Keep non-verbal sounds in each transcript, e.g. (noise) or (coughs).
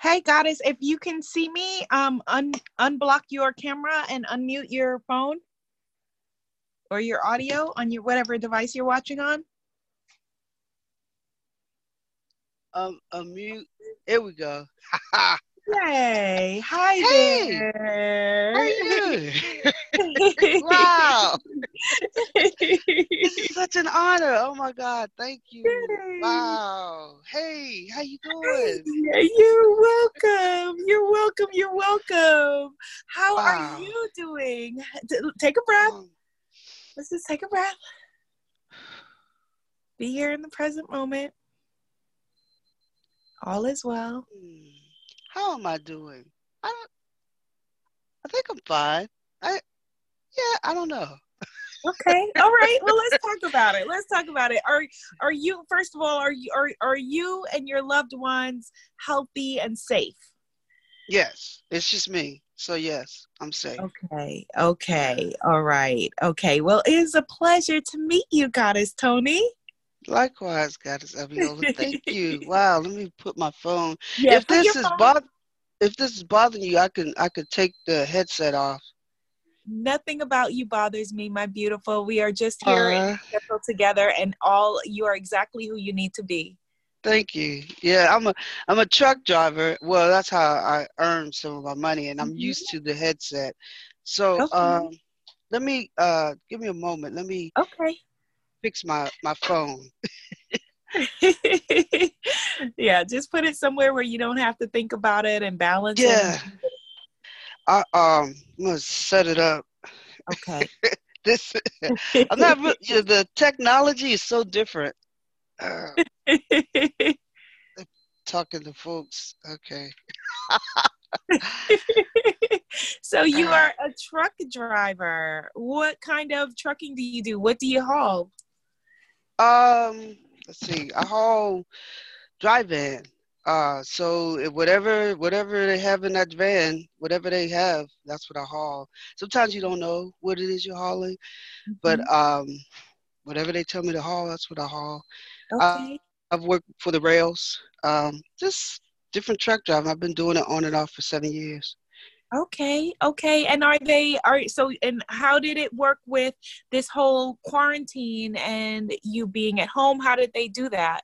Hey, goddess, if you can see me, um, un- unblock your camera and unmute your phone or your audio on your whatever device you're watching on. Um, unmute. Here we go. (laughs) Yay! Hi Hey, there. How are you? (laughs) wow, (laughs) this is such an honor. Oh my God, thank you. Yay. Wow. Hey, how you doing? Yeah, You're welcome. You're welcome. You're welcome. How Wow. are you doing? Take a breath. Um, Let's just take a breath. Be here in the present moment. All is well. How am I doing? I don't. I think I'm fine. I yeah. I don't know. Okay. All right. Well, let's talk about it. Let's talk about it. Are are you first of all are you are are you and your loved ones healthy and safe? Yes, it's just me. So yes, I'm safe. Okay. Okay. All right. Okay. Well, it is a pleasure to meet you, Goddess Toni. Likewise, Goddess Abiola. Thank (laughs) you. Wow. Let me put my phone. Yeah. if this is bother, if this is bothering you, I can I could take the headset off. nothing about you bothers me, my beautiful. We are just here Uh, together, and all you are exactly who you need to be. thank you. Yeah, I'm a I'm a truck driver. Well, that's how I earn some of my money, and I'm Mhm. used to the headset. So, Okay. um, let me uh give me a moment. Let me Okay. Fix my my phone. (laughs) yeah, just put it somewhere where you don't have to think about it and balance Yeah. it. I um I'm gonna set it up. Okay. (laughs) This I'm not. re- Yeah, the technology is so different. Uh, (laughs) talking to folks. Okay. so you are a truck driver. What kind of trucking do you do? What do you haul? Um, let's see. I haul dry van. Uh, so if whatever whatever they have in that van, whatever they have, that's what I haul. Sometimes you don't know what it is you're hauling, but Mhm. um, whatever they tell me to haul, that's what I haul. okay. I've worked for the rails. Um, just different truck driving. I've been doing it on and off for seven years. Okay, okay. And are they are so and how did it work with this whole quarantine and you being at home? How did they do that?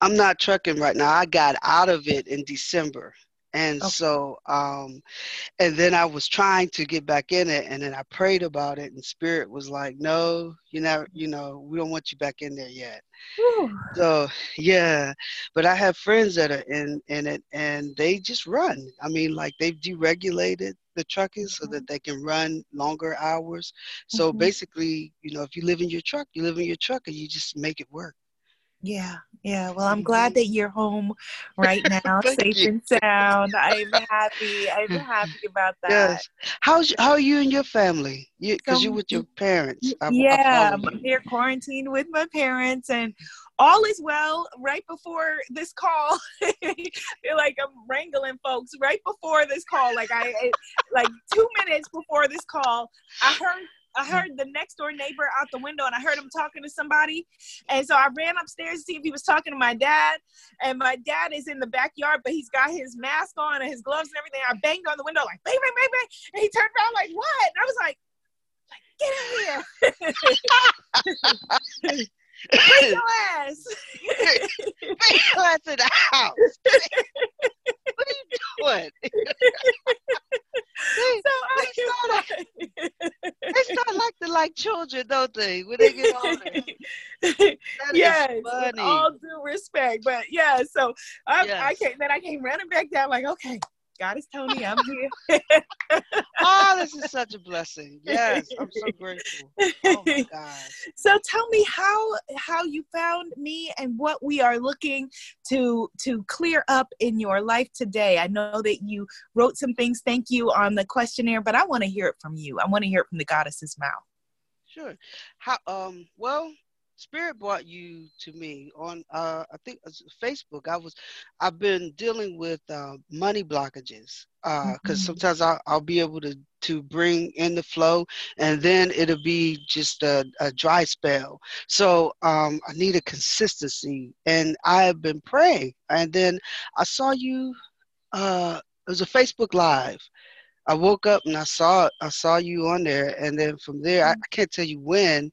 I'm not trucking right now. I got out of it in December. And Okay. so, um, and then I was trying to get back in it, and then I prayed about it, and Spirit was like, "No, you never, you know, we don't want you back in there yet." Whew. So, yeah, but I have friends that are in in it, and they just run. I mean, like they've deregulated the trucking so that they can run longer hours. So Mhm. basically, you know, if you live in your truck, you live in your truck, and you just make it work. Yeah, yeah. Well, I'm glad that you're home right (laughs) now, safe you. and sound. I'm (laughs) happy. I'm mm. happy about that. Yes. How's how are you and your family? You because So, you're with your parents. I, I yeah, I'm you. here quarantined with my parents, and all is well. Right before this call, (laughs) feel like I'm wrangling folks. Right before this call, like I, I- like two minutes before this call, I heard. I heard the next door neighbor out the window and I heard him talking to somebody. And so I ran upstairs to see if he was talking to my dad. And my dad is in the backyard, but he's got his mask on and his gloves and everything. I banged on the window like bang, bang, bang, bang. And he turned around like, what? And I was like, like, get in here. (laughs) Bring your (laughs) ass. Bring your ass in the house. what are you doing? they, (laughs) so they I start, they start like to like children, don't they? When they get older. That is yes, with funny. all due respect, but yeah. So I, I Yes. came, then I came running back down, like, okay, Goddess Toni, I'm here. (laughs) is such a blessing. Yes, I'm so (laughs) grateful. Oh my gosh. so tell me how how you found me and what we are looking to to clear up in your life today. I know that you wrote some things. Thank you on the questionnaire, but I want to hear it from you. I want to hear it from the goddess's mouth. Sure. How um well Spirit brought you to me on uh I think Facebook. I was I've been dealing with uh, money blockages because Mhm. sometimes I'll, I'll be able to to bring in the flow and then it'll be just a, a dry spell. So um I need a consistency and I have been praying and then I saw you uh, it was a Facebook Live. I woke up and I saw I saw you on there, and then from there I, I can't tell you when,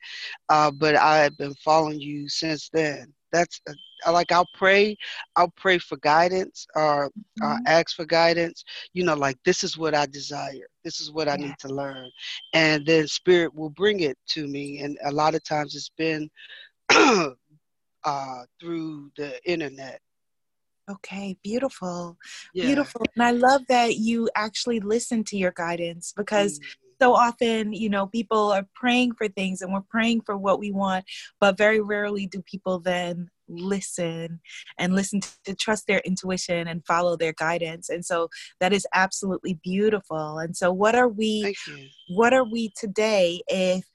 uh, but I have been following you since then. That's uh, like I'll pray, I'll pray for guidance or uh, mm-hmm. ask for guidance. You know, like this is what I desire. This is what I yeah. need to learn, and then Spirit will bring it to me. And a lot of times it's been (clears throat) uh, through the internet Okay, beautiful. Yeah. Beautiful. And I love that you actually listen to your guidance because mm. so often, you know, people are praying for things and we're praying for what we want, but very rarely do people then listen and listen to, to trust their intuition and follow their guidance. And so that is absolutely beautiful. And so what are we what are we today if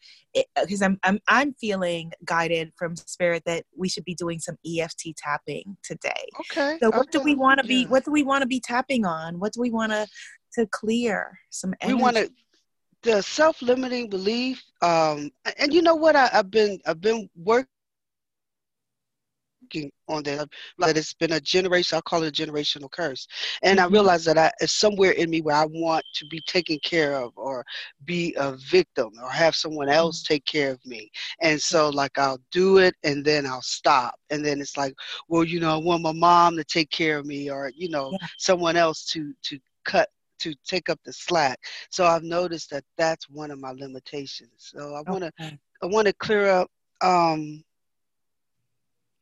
because I'm, I'm I'm feeling guided from spirit that we should be doing some EFT tapping today. Okay. So what okay. do we want to be? What do we want to be tapping on? What do we want to to clear some? Energy? We want to the self-limiting belief. Um, and you know what? I, I've been I've been working working on that. That it's been a generation. I call it a generational curse, and mm-hmm. I realize that I, it's somewhere in me where I want to be taken care of, or be a victim, or have someone else mm-hmm. take care of me. And so, like, I'll do it, and then I'll stop, and then it's like, well, you know, I want my mom to take care of me, or you know, yeah. someone else to to cut to take up the slack. So I've noticed that that's one of my limitations. So I want to okay. I want to clear up um,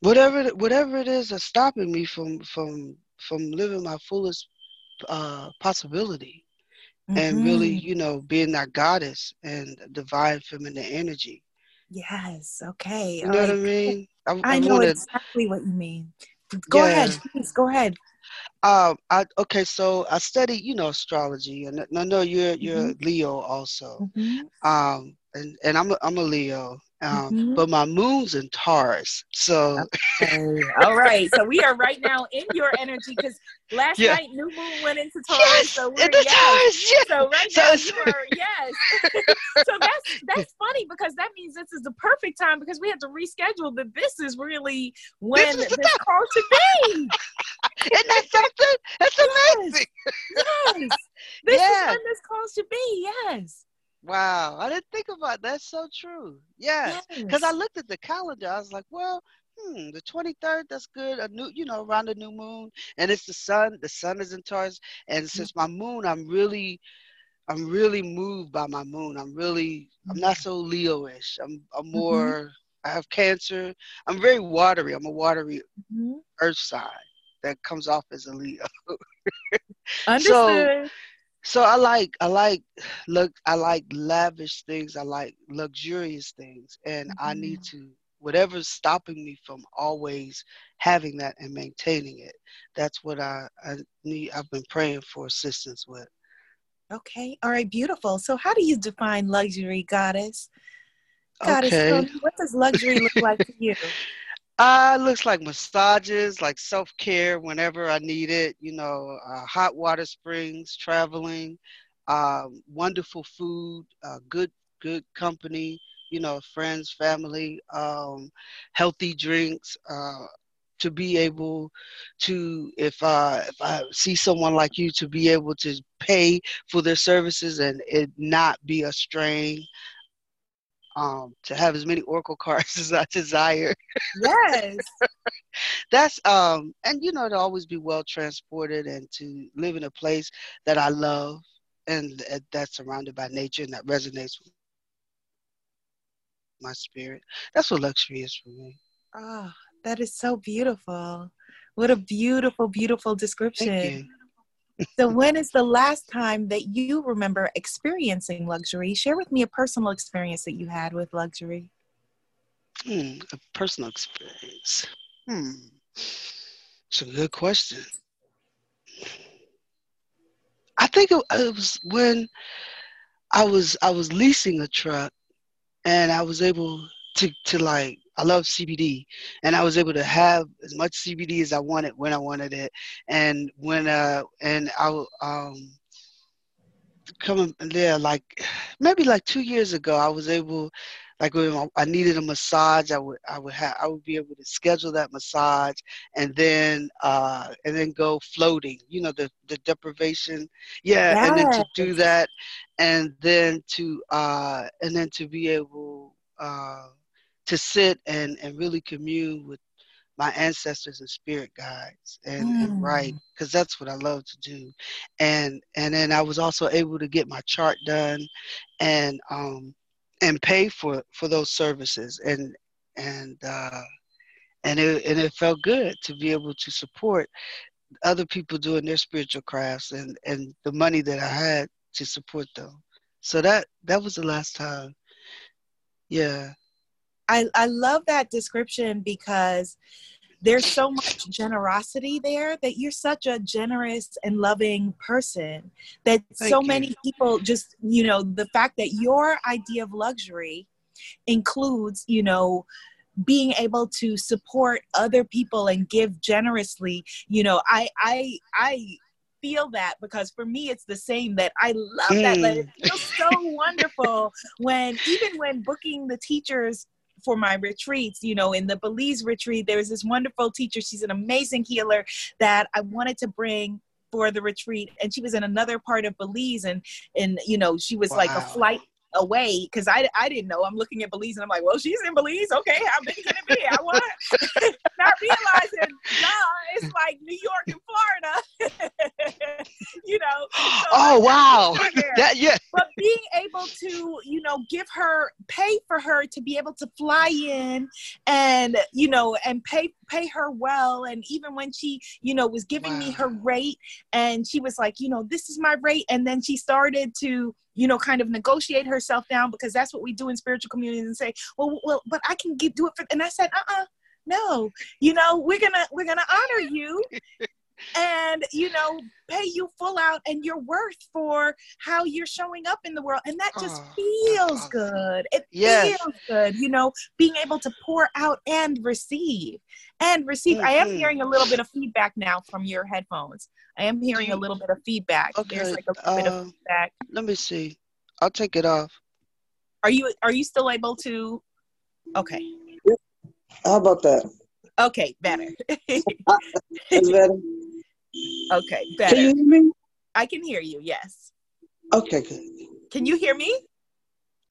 whatever whatever it is that's stopping me from from from living my fullest uh, possibility mm-hmm. and really mm-hmm. you know being that goddess and divine feminine energy yes okay you know what i mean i, I, I know wanna, exactly what you mean go yeah. ahead please go ahead um i okay so i study you know astrology and i know you're you're mm-hmm. leo also mm-hmm. um and and i'm a, i'm a leo um, mm-hmm. But my moon's in Taurus, so. Okay. All right, so we are right now in your energy because last yeah. night new moon went into Taurus, yes, so we're yes. Taurus, yes. So right so now you (laughs) are yes. (laughs) so that's that's funny because that means this is the perfect time because we had to reschedule that. This is really when this, this call to be. (laughs) Isn't that something? That's amazing. Yes. This is when this call should be. Yes. Wow, I didn't think about that. That's so true. Yes, because yes. I looked at the calendar. I was like, well, hmm, the 23rd, that's good. A new, you know, around the new moon, and it's the sun. The sun is in Taurus, and mm-hmm. since my moon, I'm really, I'm really moved by my moon. I'm really, I'm not so Leo-ish. I'm, I'm mm-hmm. more. Mm-hmm. I have Cancer. I'm very watery. I'm a watery mm-hmm. Earth sign that comes off as a Leo. (laughs) Understood. So, so I like I like look I like lavish things. I like luxurious things, and mm-hmm. I need to whatever's stopping me from always having that and maintaining it. That's what I, I need. I've been praying for assistance with. Okay. All right. Beautiful. So, how do you define luxury, goddess? Goddess, okay. what does luxury look like to you? (laughs) Uh, looks like massages, like self care whenever I need it. You know, uh, hot water springs, traveling, um, wonderful food, uh, good good company. You know, friends, family, um, healthy drinks. Uh, to be able to, if uh, if I see someone like you, to be able to pay for their services and it not be a strain um, to have as many Oracle cards (laughs) as I desire. Yes. (laughs) That's um and you know to always be well transported and to live in a place that I love and that's surrounded by nature and that resonates with my spirit. That's what luxury is for me. Oh, that is so beautiful. What a beautiful, beautiful description so when is the last time that you remember experiencing luxury? Share with me a personal experience that you had with luxury. Hmm, a personal experience. Hmm. It's a good question. I think it, it was when i was i was leasing a truck and i was able to to like I love CBD, and I was able to have as much CBD as I wanted when I wanted it, and when uh and I um coming there like (sighs) maybe like two years ago I was able like when I needed a massage, I would I would have I would be able to schedule that massage and then uh and then go floating. You know the the deprivation, yeah, yes. and then to do that, and then to uh and then to be able uh to sit and and really commune with my ancestors and spirit guides and, mm. and write because that's what I love to do. And and then I was also able to get my chart done and um and pay for for those services and and uh and it and it felt good to be able to support other people doing their spiritual crafts and and the money that I had to support them. So that that was the last time. Yeah. I, I love that description because there's so much generosity there that you're such a generous and loving person that Thank so you. many people just you know the fact that your idea of luxury includes you know being able to support other people and give generously you know i i i feel that because for me it's the same that I love mm. that, that it feels so (laughs) wonderful when even when booking the teachers for my retreats, you know, in the Belize retreat, there was this wonderful teacher. She's an amazing healer that I wanted to bring for the retreat and she was in another part of Belize and and you know she was wow. like a flight away because I, I didn't know. I'm looking at Belize and I'm like, well, she's in Belize. Okay, how big can it be? I want (laughs) not realizing, nah, it's like New York and Florida. (laughs) you know. So oh wow, that yeah. But being able to, you know, give her, pay for her to be able to fly in, and you know, and pay pay her well, and even when she, you know, was giving wow. me her rate, and she was like, you know, this is my rate, and then she started to you know, kind of negotiate herself down because that's what we do in spiritual communities and say, well, well, but I can get, do it for, and I said, uh-uh, no, you know, we're gonna, we're gonna honor you (laughs) and you know pay you full out and your worth for how you're showing up in the world and that just oh, feels awesome. good it yes. feels good you know being able to pour out and receive and receive mm-hmm. i am mm-hmm. hearing a little bit of feedback now from your headphones i am hearing a little bit of feedback okay. there's like a little uh, bit of feedback let me see i'll take it off are you are you still able to okay how about that okay better better Okay, better. Can you hear me? I can hear you. Yes. Okay, good. Can you hear me?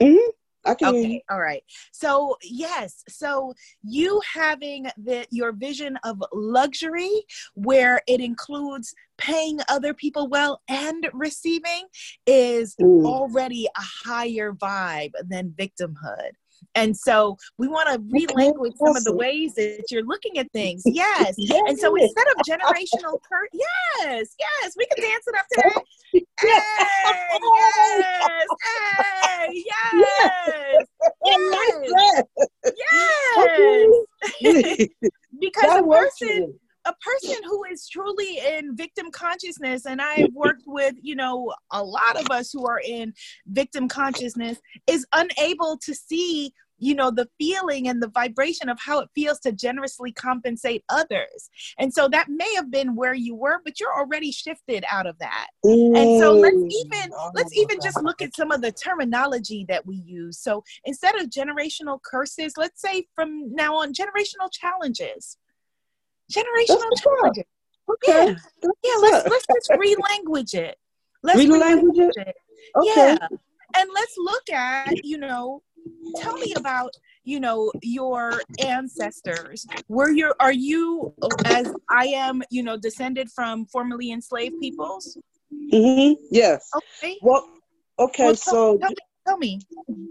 Mm-hmm. I can okay, all right. So yes, so you having the your vision of luxury where it includes paying other people well and receiving is mm. already a higher vibe than victimhood. And so we want to relanguage some of the ways that you're looking at things. (laughs) Yes. yes. And so instead of (laughs) generational per yes, yes, we can dance it up today. (laughs) Hey, yes, hey, because a person a person who is truly in victim consciousness and i've worked with you know a lot of us who are in victim consciousness is unable to see you know the feeling and the vibration of how it feels to generously compensate others. And so that may have been where you were but you're already shifted out of that. Ooh. and so let's even let's even just look at some of the terminology that we use. So instead of generational curses let's say from now on generational challenges. Generational challenges. Okay. Yeah, yeah let's let's just relanguage it. Let's relanguage it, it. Okay. yeah. And let's look at you know tell me about you know your ancestors. Were your are you as i am you know descended from formerly enslaved peoples? Mm-hmm. Yes. Okay. Well okay well, tell, so tell me, tell me.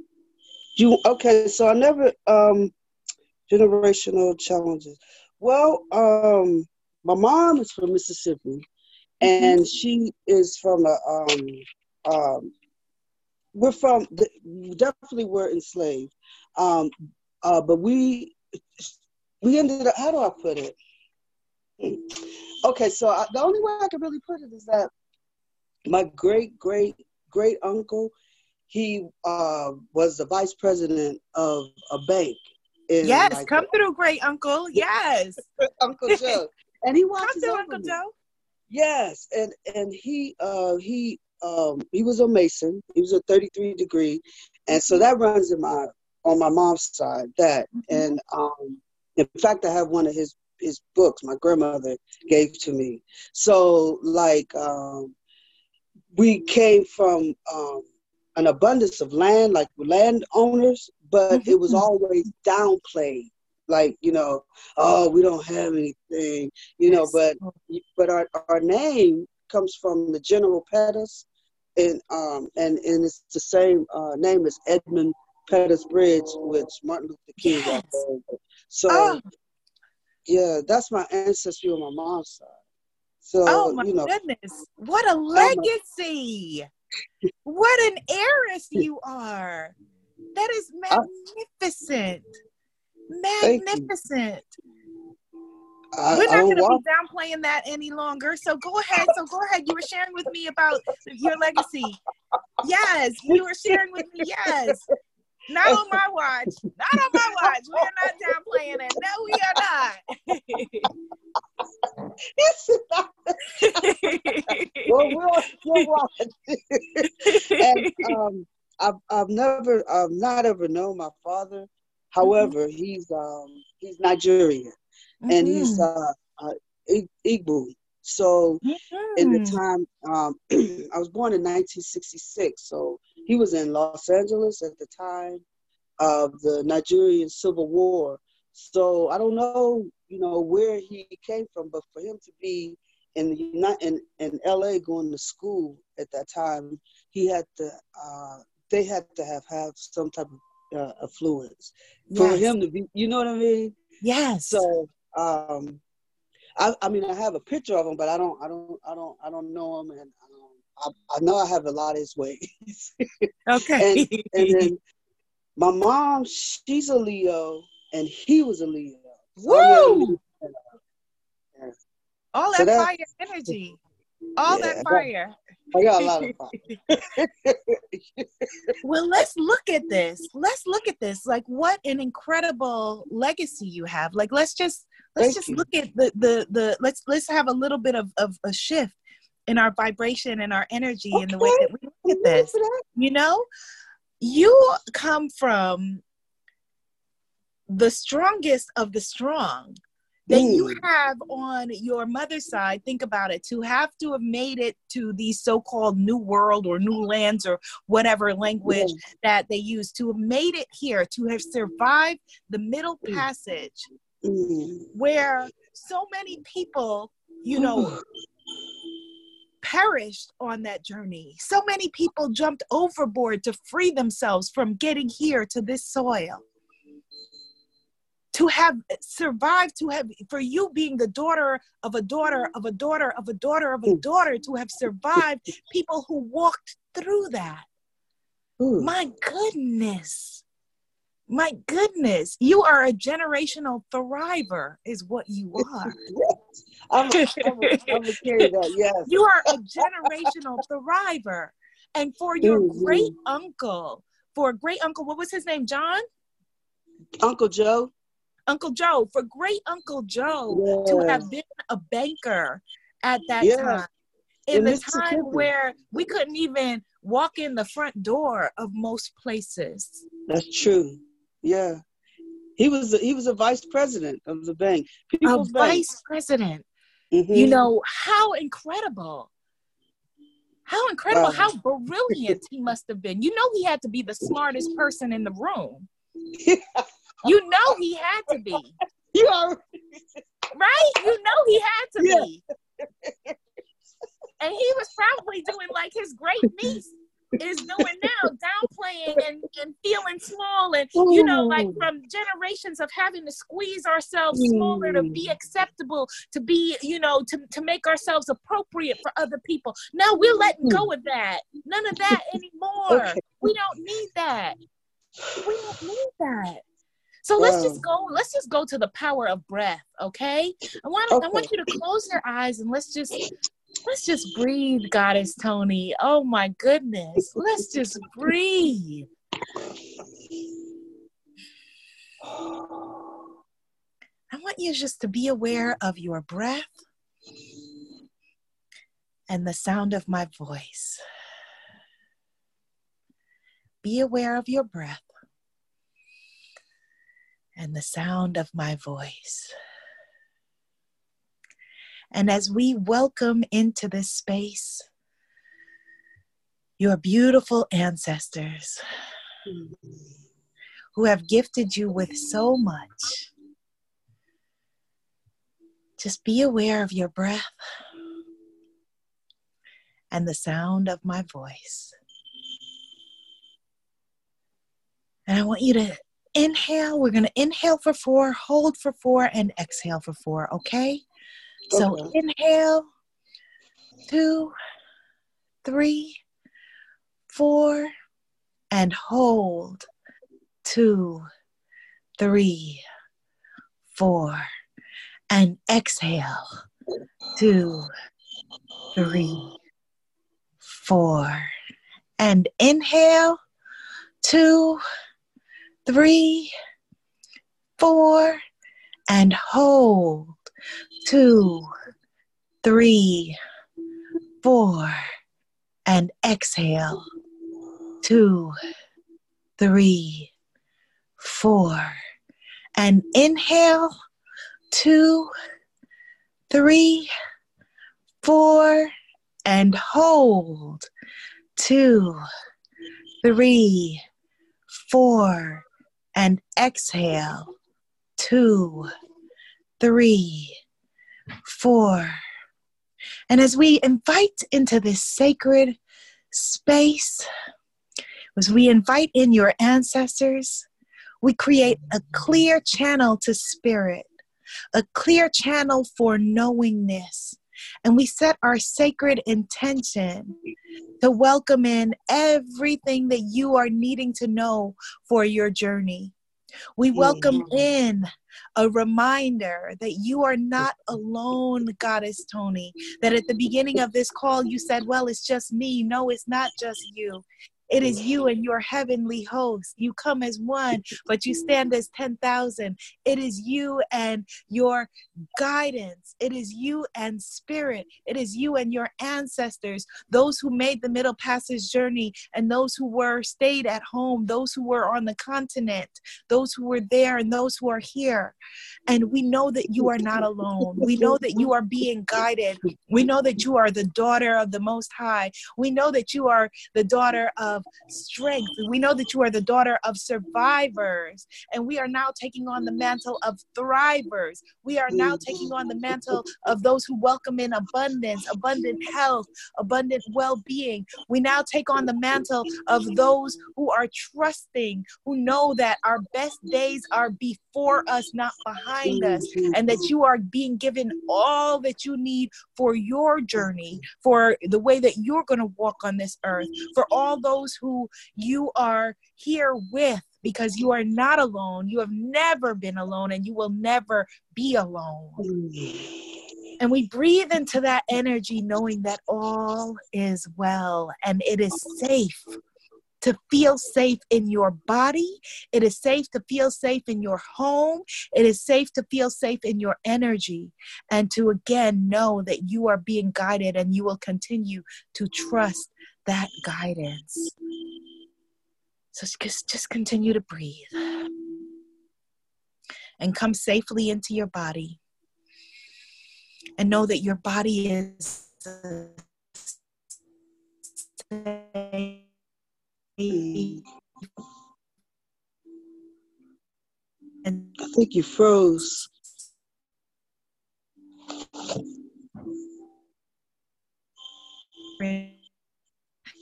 You okay so i never um generational challenges. Well um my mom is from mississippi mm-hmm. and she is from a um um we're from definitely were enslaved, um, uh, but we we ended up. How do I put it? Okay, so I, the only way I can really put it is that my great great great uncle, he uh, was the vice president of a bank. yes, like come through, great uncle. Yes, (laughs) Uncle Joe, and he (laughs) watches come through, Uncle me. Joe. Yes, and and he uh, he um, he was a Mason. He was a 33 degree, and so that runs in my on my mom's side. That Mhm. and um, in fact, I have one of his his books. My grandmother gave to me. So like um, we came from um, an abundance of land, like landowners, but it was always downplayed. Like you know, oh, we don't have anything, you know. But but our our name comes from the General Pettus, and um and and it's the same uh, name as Edmund Pettus Bridge, which Martin Luther King Yes. So Oh, yeah, that's my ancestry on my mom's side. So oh my you know, goodness. What a my- legacy. What an (laughs) heiress you are. That is I- magnificent. You. Magnificent. I, We're not going to be downplaying that any longer. So go ahead. So go ahead. You were sharing with me about your legacy. Yes, you were sharing with me. Yes. Not on my watch. Not on my watch. We are not downplaying it. No, we are not. well, not. we'll, we'll watch. and um, I've I've never I've not ever known my father. However, he's um he's Nigerian and he's uh, uh Igbo. So in the Mhm. time um (clears throat) I was born in 1966, so he was in Los Angeles at the time of the Nigerian Civil War. So I don't know, you know, where he came from, but for him to be in the in, in LA going to school at that time, he had to uh they had to have have some type of uh, affluence for him to be you know what I mean? Yes. So um I, I mean I have a picture of him, but I don't I don't I don't I don't know him and um, I, I know I have a lot of his ways. (laughs) okay. and then my mom, she's a Leo, and he was a Leo. So Woo! All So that that- fire energy. All Yeah, that I got- fire. I got a lot of fun. (laughs) Well, let's look at this. Let's look at this. Like what an incredible legacy you have. Like let's just let's Thank just you. look at the the the let's let's have a little bit of, of a shift in our vibration and our energy and the way that we look at this. You know, you come from the strongest of the strong that you Mm. have on your mother's side, think about it, to have to have made it to these so called new world or new lands or whatever language that they use, to have made it here, to have survived the middle Mm. passage Mm. where so many people, you know, perished on that journey. So many people jumped overboard to free themselves from getting here to this soil. To have survived, to have, for you being the daughter of a daughter of a daughter of a daughter of a daughter, to have survived (laughs) people who walked through that. Ooh. My goodness. My goodness. You are a generational thriver, is what you are. (laughs) Yes. I'm a, I'm a, I'm a carry that. Yes. You are a generational thriver. And for (laughs) your Mhm. great uncle, for great uncle, what was his name? John? Uncle Joe. Uncle Joe, for great Uncle Joe to have been a banker at that Yeah. time. In In the Mississippi. time where we couldn't even walk in the front door of most places. That's true. Yeah. He was a, he was a vice president of the bank. A Bank. vice president. Mhm. You know, how incredible. How incredible, Wow. how brilliant he must have been. You know, he had to be the smartest person in the room. (laughs) You know, he had to be, (laughs) you are (laughs) right? You know, he had to Yeah. be. And he was probably doing like his great niece is doing now, downplaying and, and feeling small. And, you know, like from generations of having to squeeze ourselves smaller to be Mm. acceptable, to be, you know, to, to make ourselves appropriate for other people. Now we're letting go of that. None of that anymore. Okay. We don't need that. We don't need that. So let's just go. Let's just go to the power of breath, okay? I want I want you to close your eyes and let's just let's just breathe, Goddess Toni. Oh my goodness, let's just breathe. I want you just to be aware of your breath and the sound of my voice. Be aware of your breath and the sound of my voice. And as we welcome into this space your beautiful ancestors who have gifted you with so much, just be aware of your breath and the sound of my voice. And I want you to inhale. We're going to inhale for four, hold for four, and exhale for four, okay? So Okay. inhale, two, three, four, and hold, two, three, four, and exhale, two, three, four, and inhale, two, three, four, and hold, two, three, four, and exhale, two, three, four, and inhale, two, three, four, and hold, two, three, four, and exhale, two, three, four. And as we invite into this sacred space, as we invite in your ancestors, we create a clear channel to spirit, a clear channel for knowingness. And we set our sacred intention to welcome in everything that you are needing to know for your journey. We welcome in a reminder that you are not alone, Goddess Toni. That at the beginning of this call, you said, Well, it's just me. No, it's not just you. It is you and your heavenly host. You come as one, but you stand as 10,000. It is you and your guidance. It is you and spirit. It is you and your ancestors, those who made the Middle Passage journey and those who were stayed at home, those who were on the continent, those who were there and those who are here. And we know that you are not alone. We know that you are being guided. We know that you are the daughter of the Most High. We know that you are the daughter of strength. We know that you are the daughter of survivors. And we are now taking on the mantle of thrivers. We are now taking on the mantle of those who welcome in abundance, abundant health, abundant well being. We now take on the mantle of those who are trusting, who know that our best days are before us, not behind us, and that you are being given all that you need for your journey, for the way that you're going to walk on this earth, for all those who you are here with. Because you are not alone. You have never been alone and you will never be alone. And we breathe into that energy knowing that all is well and it is safe to feel safe in your body. It is safe to feel safe in your home. It is safe to feel safe in your energy and to again know that you are being guided and you will continue to trust that guidance. So just, just continue to breathe and come safely into your body and know that your body is and I think you froze.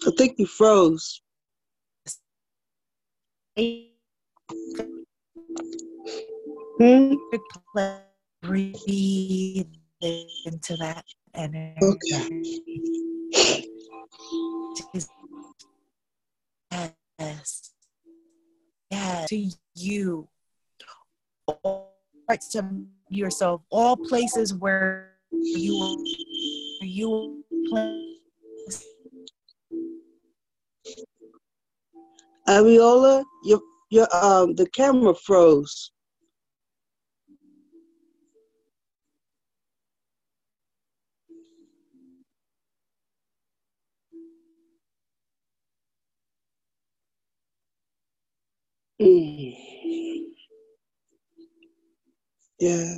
I think you froze. Breathe into that energy. Yes. Yes. To you. All parts of yourself, all places where you you place Abiola, your your um the camera froze. Mm. Yeah.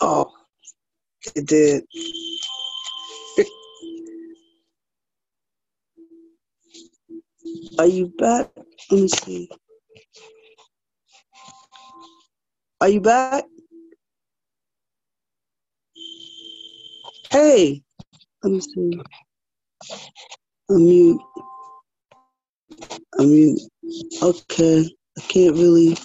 Oh, it did. Are you back? Let me see. Are you back? Hey, let me see. Unmute. Unmute. Okay, I can't really.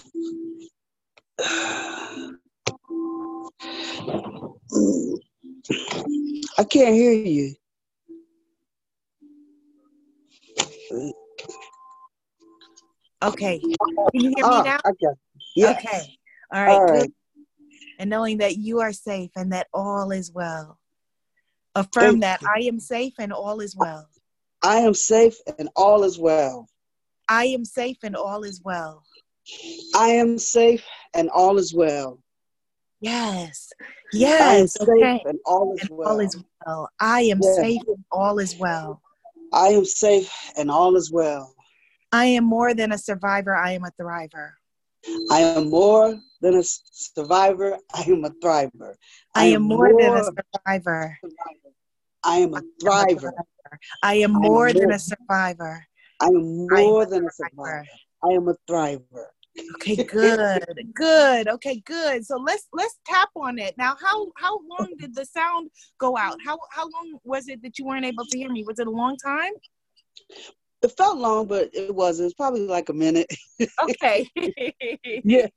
I can't hear you. Okay. (laughs) Can you hear me Ah, now? okay. Yes. Okay. All right. All good. And knowing that you are safe and that all is well. Affirm Thank that you. I am safe and all is well. I am safe and all is well. I am safe and all is well. I am safe and all is well. Yes. I am Yes. safe Okay. and all is And well. all is well. I am Yes. safe and all is well. I am safe and all is well. I am more than a survivor. I am a thriver. I am more than a survivor. I am a thriver. I am more than a survivor. survivor. I am a I am a thriver. thriver. I am more than a survivor. I am more than a survivor. I am a thriver. Okay, good, good. Okay, good. So let's let's tap on it now. How how long did the sound go out? How how long was it that you weren't able to hear me? Was it a long time? It felt long, but it wasn't. It's probably like a minute. Okay. (laughs) Yeah.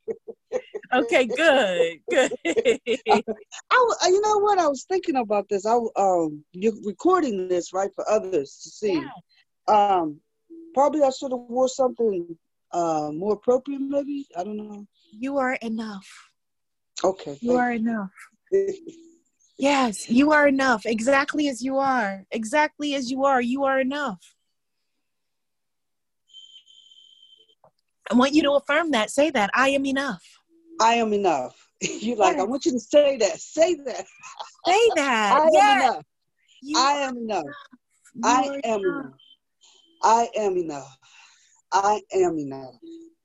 okay, good, good. I, wa- uh, you know what? I was thinking about this. I um, you're recording this right for others to see. Yeah. Um, probably I should have wore something uh more appropriate. Maybe I don't know. You are enough. Okay. You are enough. (laughs) Yes, you are enough. Exactly as you are. Exactly as you are. You are enough. I want you to affirm that. Say that. I am enough. I am enough. (laughs) you like, I want you to say that. Say that. Say (laughs) that. I am enough. You I am enough. I am enough. enough. I am enough. I am enough.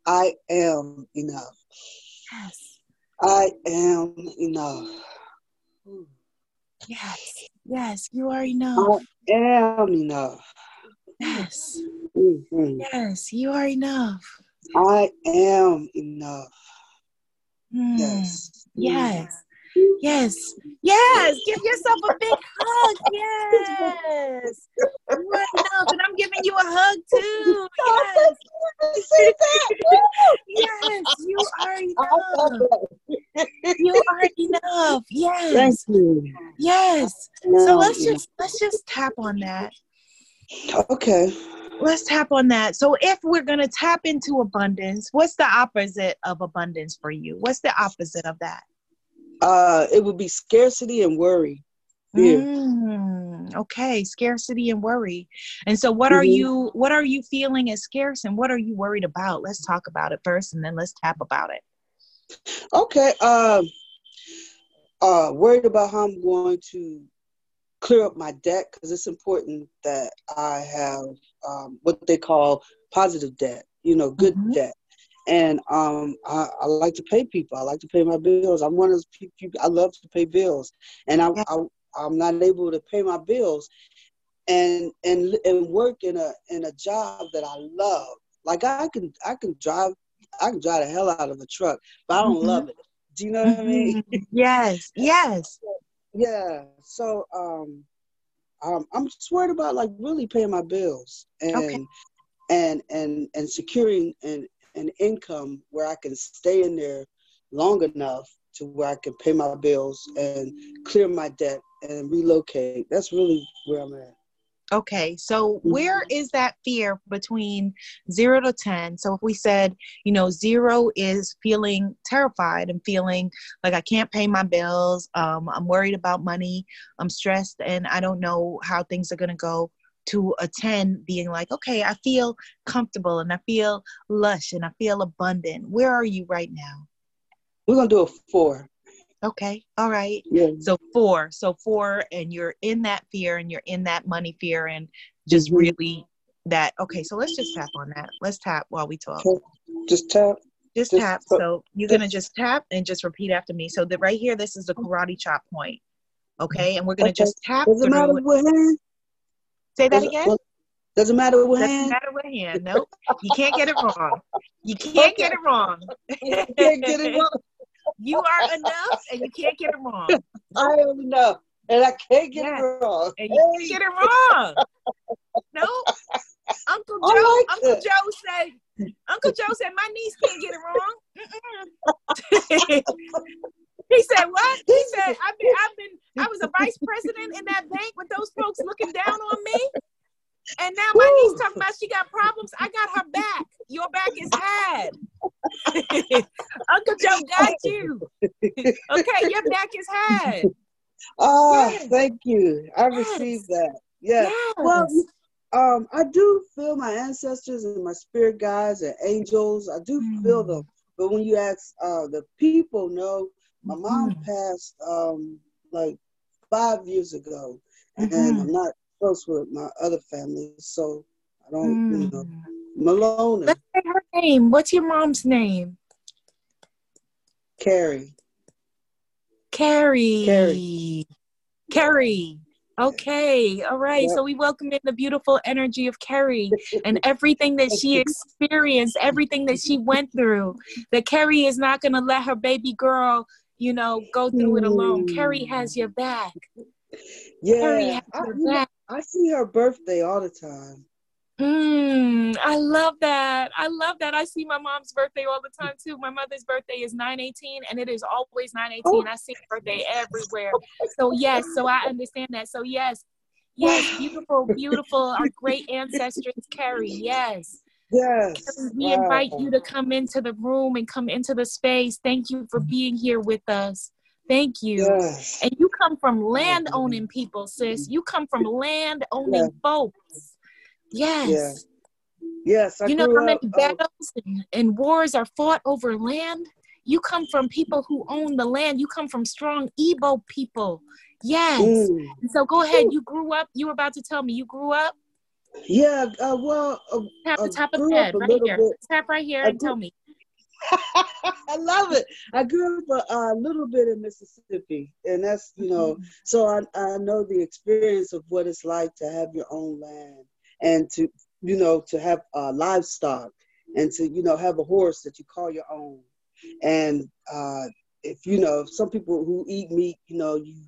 I am enough. Yes. I am enough. Yes. Yes. You are enough. I am enough. Yes. Mhm. Yes. You are enough. I am enough. Hmm. Yes. Yes. Yes. Yes. Give yourself a big hug. Yes. You are enough. And I'm giving you a hug too. Yes. (laughs) Yes. You are enough. You are enough. Thank Yes. you. Yes. So let's just let's just tap on that. Okay. Let's tap on that. So if we're gonna tap into abundance, what's the opposite of abundance for you? What's the opposite of that? Uh, it would be scarcity and worry. Mm, okay, scarcity and worry. And so what are Mhm. you what are you feeling is scarce and what are you worried about? Let's talk about it first and then let's tap about it. Okay. Um. Uh, worried about how I'm going to clear up my debt because it's important that I have um, what they call positive debt. You know, good Mhm. debt. And um, I, I like to pay people. I like to pay my bills. I'm one of those people. I love to pay bills, and I. I I'm not able to pay my bills, and and and work in a in a job that I love. Like I can I can drive I can drive the hell out of a truck, but I don't Mhm. love it. Do you know what I mean? Mhm. Yes, yes. (laughs) Yeah. So um, um, I'm just worried about like really paying my bills and Okay. and and and securing an an income where I can stay in there long enough to where I can pay my bills and clear my debt and relocate. That's really where I'm at. Okay, so where is that fear between zero to 10? So if we said, you know, zero is feeling terrified and feeling like I can't pay my bills, um, I'm worried about money, I'm stressed, and I don't know how things are going to go, to a 10 being like, okay, I feel comfortable and I feel lush and I feel abundant. Where are you right now? We're gonna do a four. Okay, all right. Yeah. So four, so four, and you're in that fear and you're in that money fear and just Mhm. really that. Okay, so let's just tap on that. Let's tap while we talk. Just tap. Just, Just tap. so- So you're gonna just tap and just repeat after me. So that right here, this is the karate chop point. Okay, and we're gonna Okay. just tap Does it matter what hand? Say that Does it- again. Does it matter what Doesn't hand? matter what hand. Nope. You can't get it wrong. You (laughs) can't get it wrong. I can't get it wrong. You are enough and you can't get it wrong. (laughs) I am enough, and I can't get it wrong. And you can't get it wrong. No. (laughs) Uncle Joe, like Uncle it. Joe said, Uncle Joe said, my niece can't get it wrong. (laughs) He said, what? He said, I've been, I've been, I was a vice president in that bank with those folks looking down on me. And now my niece talking about she got problems. I got her back. Your back is had. Uncle Joe got (laughs) you. Okay, your back is high. Ah, Yes. thank you. I Yes. received that. Yeah. Yes. Well, um, I do feel my ancestors and my spirit guides and angels. I do feel Mm. them. But when you ask uh, the people, no, my mom Mhm. passed um, like five years ago, and Mhm. I'm not close with my other family, so I don't, you know, Mm. Malone, Let's say her name. What's your mom's name? Carrie. Carrie. Carrie. Carrie. Okay. All right. Yep. So we welcome in the beautiful energy of Carrie (laughs) and everything that she experienced, everything that she went through. That Carrie is not going to let her baby girl, you know, go through it alone. Mm. Carrie has your back. Carrie Yeah, has I, your back. I see her birthday all the time. Mm, I love that. I love that. I see my mom's birthday all the time too. My mother's birthday is 918 and it is always 918. I see her birthday everywhere. So yes, so I understand that. So yes, yes, (gasps) beautiful, beautiful, our great ancestors Carrie. Yes. Yes. We wow. invite you to come into the room and come into the space. Thank you for being here with us. Thank you. Yes. And you come from land owning people, sis. You come from land owning Yeah. folks. Yes. Yes. I you know how many up, uh, battles and, and wars are fought over land? You come from people who own the land. You come from strong Igbo people. Yes. mm, so go ahead. You grew up. You were about to tell me you grew up. yeah. Uh, well, uh, Tap the top of the head right here. bit- Tap right here I and grew- tell me. (laughs) I love it. I grew up a, a little bit in Mississippi, and that's you know, so I I know the experience of what it's like to have your own land and to you know to have uh, livestock and to you know have a horse that you call your own, and uh, if you know some people who eat meat, you know you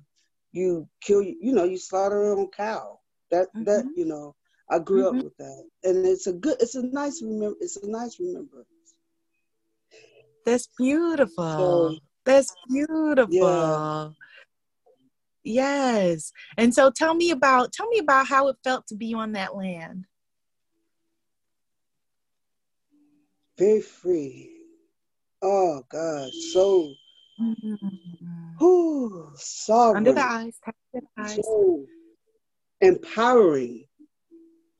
you kill you know you slaughter your own cow. That that Mhm. you know I grew Mhm. up with that, and it's a good it's a nice remember it's a nice remembrance. That's beautiful. So, That's beautiful. Yes. And so tell me about tell me about how it felt to be on that land. very free. Oh God, so sovereign, Under the eyes. The eyes. so empowering,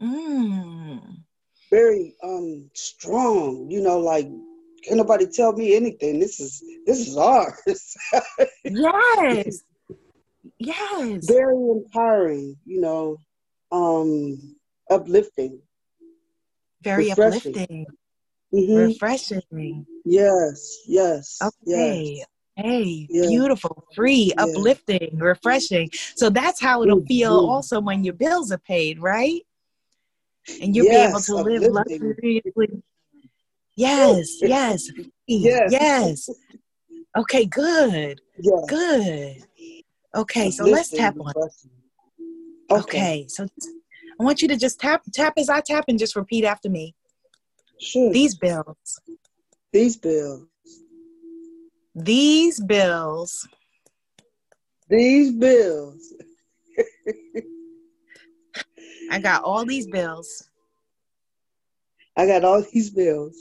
Mm. very um strong. You know, like can nobody tell me anything? This is this is ours. (laughs) Yes. Yes. very empowering. You know, um, uplifting. Very refreshing. uplifting. Mhm. Refreshing. Yes, yes, Okay. yes. Hey, Yeah. beautiful, free, Yeah. uplifting, refreshing. So that's how it'll feel Mhm. also when your bills are paid, right? And you'll be able Yes, to live luxuriously. Yes, (laughs) yes, Yes. yes. Okay, good, Yeah. good. Okay, so let's tap on. refreshing. Okay, so I want you to just tap, tap as I tap, and just repeat after me. Sure. These bills, These bills. these bills These bills. (laughs) I got all these bills. I got all these bills.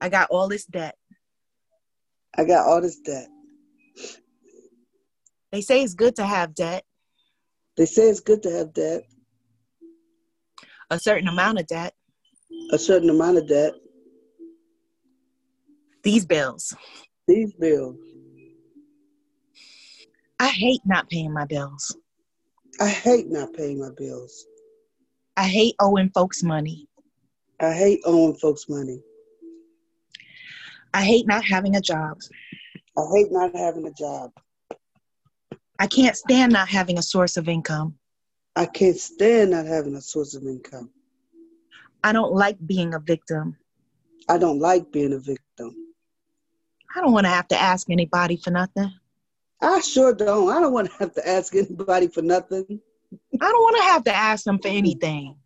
I got all this debt. I got all this debt. They say it's good to have debt, They say it's good to have debt, a certain amount of debt. a certain amount of debt. These bills. These bills. I hate not paying my bills. I hate not paying my bills. I hate owing folks money. I hate owing folks money. I hate not having a job. I hate not having a job. I can't stand not having a source of income. I can't stand not having a source of income. I don't like being a victim. I don't like being a victim. I don't want to have to ask anybody for nothing. I sure don't. I don't want to have to ask anybody for nothing. I don't want to have to ask them for anything.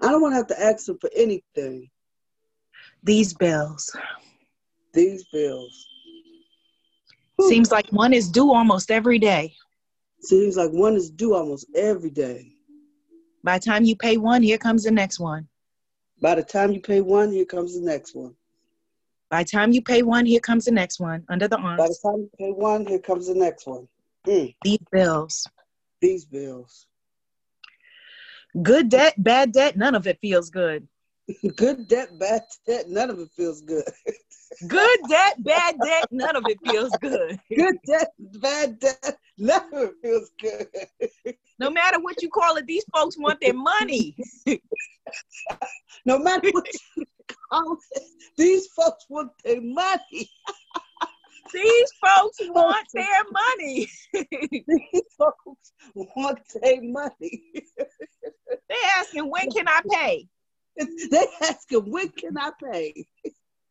I don't want to have to ask them for anything. These bills. These bills. Seems like one is due almost every day. Seems like one is due almost every day. By the time you pay one, here comes the next one. By the time you pay one, here comes the next one. By the time you pay one, here comes the next one under the arms. By the time you pay one, here comes the next one. Mm. These bills. These bills. Good debt, bad debt, none of it feels good. Good debt, bad debt, none of it feels good. Good debt, bad debt, none of it feels good. (laughs) Good debt, bad debt, none of it feels good. No matter what you call it, these folks want their money. no matter what you call it, these folks want their money. These folks want (laughs) their money. these folks want their money. They're asking, when can I pay? (laughs) They ask asking, when can I pay?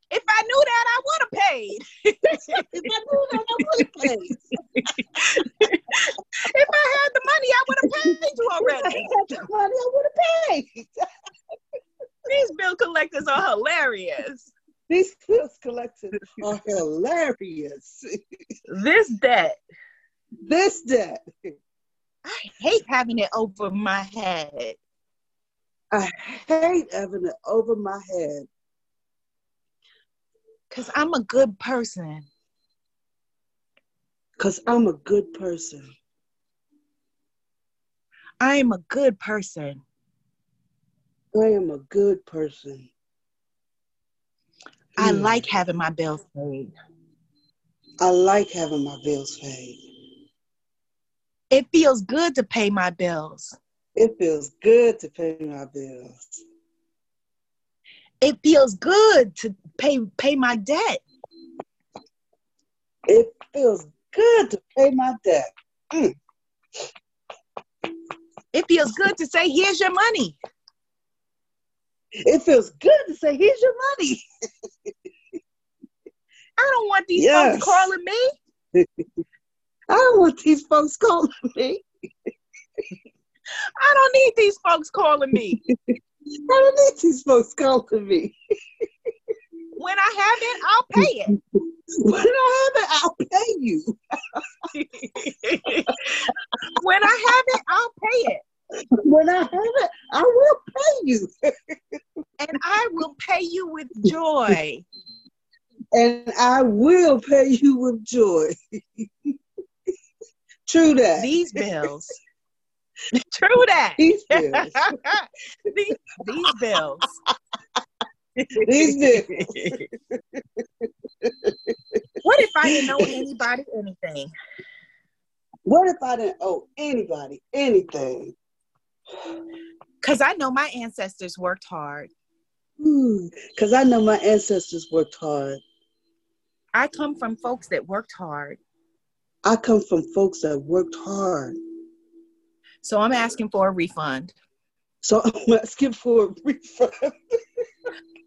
If I knew that, I would have paid. (laughs) if I knew that, I would have paid. (laughs) if I had the money, I would have paid you already. If I had the money, I would have paid. These bill collectors are hilarious. These bill collectors are hilarious. This debt. This debt. I hate having it over my head. I hate having it over my head. Because I'm a good person. Because I'm a good person. I am a good person. I am a good person. I Mm. like having my bills paid. I like having my bills paid. It feels good to pay my bills. It feels good to pay my bills. It feels good to pay pay my debt. It feels good to pay my debt. Mm. It feels good to say, here's your money. It feels good to say, here's your money. (laughs) I don't want these Yes. folks calling me. (laughs) I don't want these folks calling me. (laughs) I don't need these folks calling me. (laughs) I don't need these folks calling me. When I have it, I'll pay it. (laughs) When I have it, I'll pay you. (laughs) when I have it, I'll pay it. When I have it, I will pay you. And I will pay you with joy. And I will pay you with joy. True that. These bills. (laughs) True that. These (laughs) bills. these, these bills. These bills. (laughs) what if I didn't owe anybody anything? What if I didn't owe anybody anything? Because I know my ancestors worked hard. Because I know my ancestors worked hard. I come from folks that worked hard. I come from folks that worked hard. So I'm asking for a refund. So (laughs) I'm asking for a refund.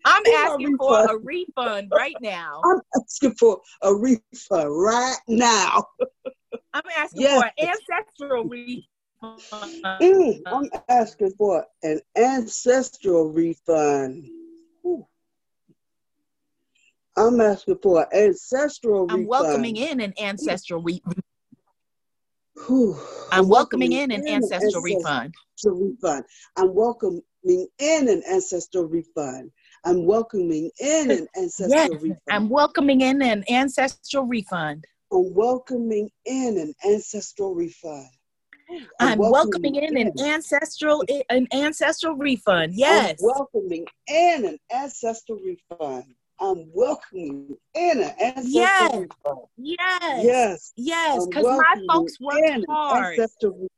I'm asking for a refund right now. I'm asking for a refund right now. I'm asking Yes. for an ancestral refund. Mm, I'm asking for an ancestral refund. Whew. I'm asking for an ancestral I'm refund. welcoming in an ancestral refund. Whew. I'm welcoming in an ancestral refund. ancestral refund. I'm welcoming in an ancestral refund. I'm welcoming in an ancestral Yes, refund. I'm welcoming in an ancestral refund. I'm welcoming in an ancestral refund. I'm welcoming in an ancestral an ancestral refund. Yes. I'm welcoming in an ancestral refund. I'm welcoming in an ancestral Yes. refund. Yes. Yes. Yes. Because my folks worked an hard. Ancestral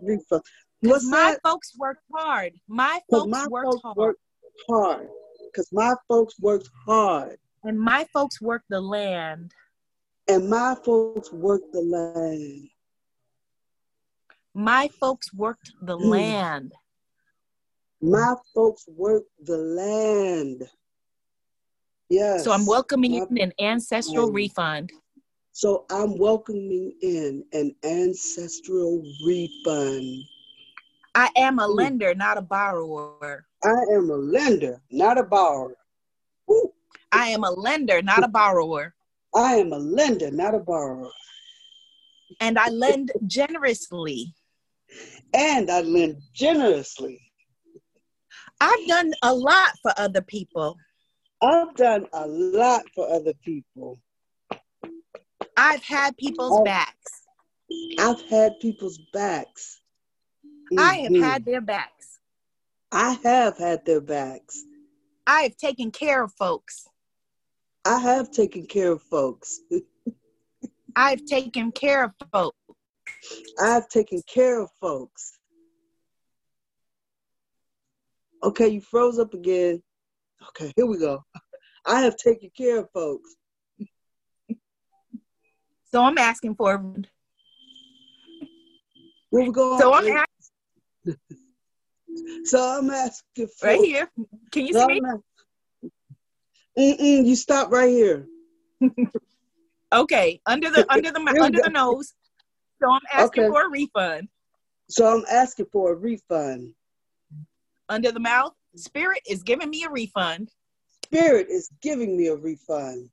re- Because What's my that? folks worked hard. My folks my worked folks hard. worked hard. Because my folks worked hard. And my folks worked the land. And my folks worked the land. My folks worked the Mm. land. My folks work the land. Yes. So I'm welcoming in an ancestral refund. So I'm welcoming in an ancestral refund. I am a Mm. lender, not a borrower. I am a lender, not a borrower. Woo. I am a lender, not a borrower. I am a lender, not a borrower. And I lend generously. And I lend generously. I've done a lot for other people. I've done a lot for other people. I've had people's Oh. backs. I've had people's backs. I have had mm-hmm. their backs. I have had their backs. I have taken care of folks. I have taken care of folks. (laughs) I've taken care of folks. I've taken care of folks. Okay, you froze up again. Okay, here we go. (laughs) I have taken care of folks. So I'm asking for Where we going? so I'm a- (laughs) so I'm asking for right here. Can you So see me? I'm a- Mm-mm, you stop right here. (laughs) Okay, under the under the under the nose. So I'm asking Okay. for a refund. So I'm asking for a refund. Under the mouth, spirit is giving me a refund. Spirit is giving me a refund.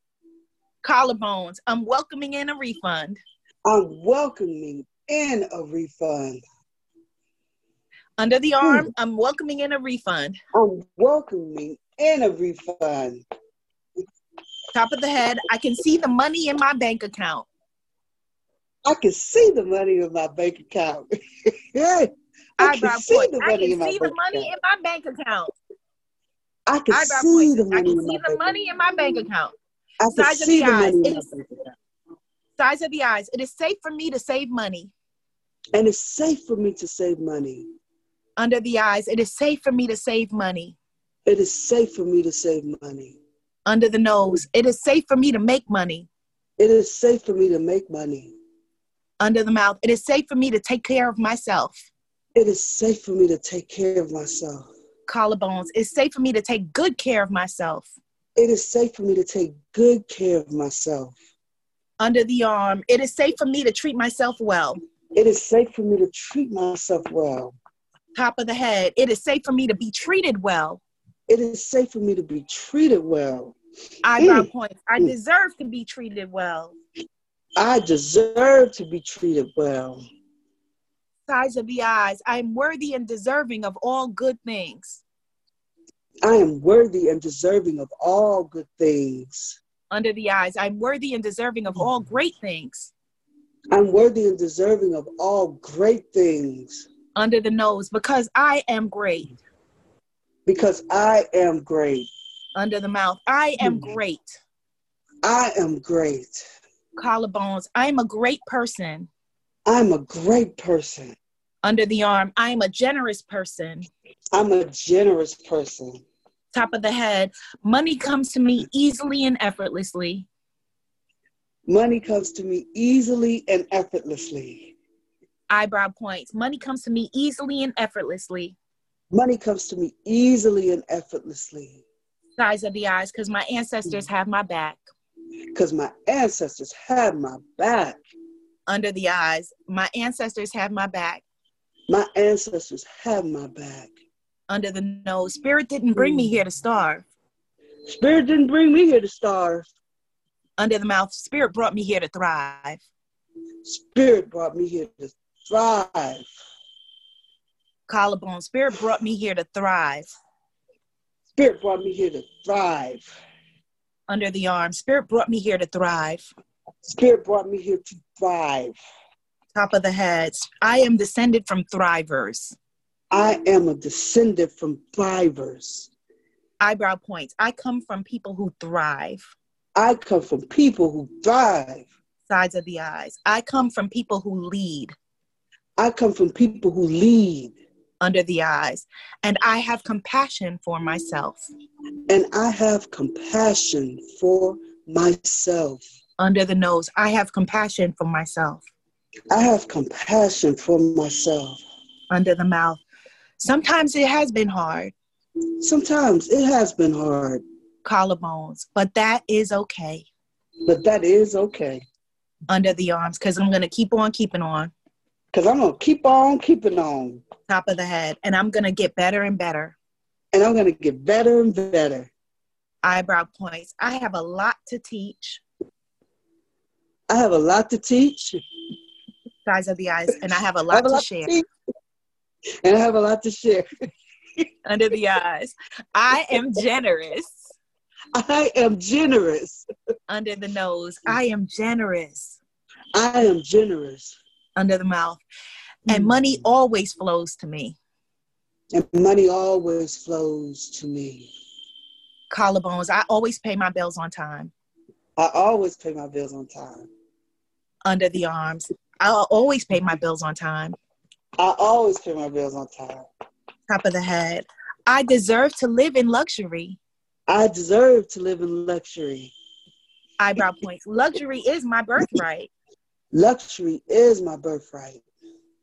Collarbones, I'm welcoming in a refund. I'm welcoming in a refund. Under the Hmm. arm, I'm welcoming in a refund. I'm welcoming in a refund. Top of the head, I can see the money in my bank account. I can see the money in my bank account. (laughs) I can see point. the I money can in my see the bank money account. in my bank account. I can see point. the I money can in my see the bank money in my bank account. I can Size of see the the eyes. money in my is- bank account. Size of the eyes. It is safe for me to save money. And it's safe for me to save money. Under the eyes, it is safe for me to save money. It is safe for me to save money. Under the nose, it is safe for me to make money. It is safe for me to make money. Under the mouth, it is safe for me to take care of myself. It is safe for me to take care of myself. Collarbones, it's safe for me to take good care of myself. It is safe for me to take good care of myself. Under the arm, it is safe for me to treat myself well. It is safe for me to treat myself well. Top of the head, it is safe for me to be treated well. It is safe for me to be treated well. Eyebrow Mm. points, I Mm. deserve to be treated well. I deserve to be treated well. Size of the eyes, I am worthy and deserving of all good things. I am worthy and deserving of all good things. Under the eyes, I'm worthy and deserving of all great things. I'm worthy and deserving of all great things Under the nose, because I am great. because I am great. Under the mouth, I am Mm. great. I am great. Collarbones, I am a great person. I'm a great person. Under the arm, I am a generous person. I'm a generous person. Top of the head, money comes to me easily and effortlessly. Money comes to me easily and effortlessly. Eyebrow points, money comes to me easily and effortlessly. Money comes to me easily and effortlessly Size of the eyes, because my ancestors have my back. because my ancestors have my back. Under the eyes, my ancestors have my back. My ancestors have my back. Under the nose, spirit didn't bring me here to starve. Spirit didn't bring me here to starve. Under the mouth, spirit brought me here to thrive. Spirit brought me here to thrive. Collarbone, spirit brought me here to thrive. Spirit brought me here to thrive. Under the arm, spirit brought me here to thrive. Spirit brought me here to thrive. Top of the heads. I am descended from thrivers. I am a descendant from thrivers. Eyebrow points, I come from people who thrive. I come from people who thrive. Sides of the eyes, I come from people who lead. I come from people who lead. under the eyes, and I have compassion for myself. And I have compassion for myself. Under the nose, I have compassion for myself. I have compassion for myself. Under the mouth, sometimes it has been hard. Sometimes it has been hard. Collarbones, but that is okay. But that is okay. Under the arms, because I'm going to keep on keeping on. Because I'm going to keep on keeping on. Top of the head, and I'm going to get better and better. And I'm going to get better and better. Eyebrow points. I have a lot to teach. I have a lot to teach. Size of the eyes, and I have a lot, have a to, lot share. to And I have a lot to share. (laughs) Under the eyes, I am generous. I am generous. Under the nose, I am generous. I am generous. Under the mouth, and money mm. always flows to me. And money always flows to me. Collarbones, I always pay my bills on time. I always pay my bills on time. Under the arms, I'll always pay my bills on time. I always pay my bills on time. Top of the head, I deserve to live in luxury. I deserve to live in luxury. Eyebrow points. Luxury is my birthright. Luxury is my birthright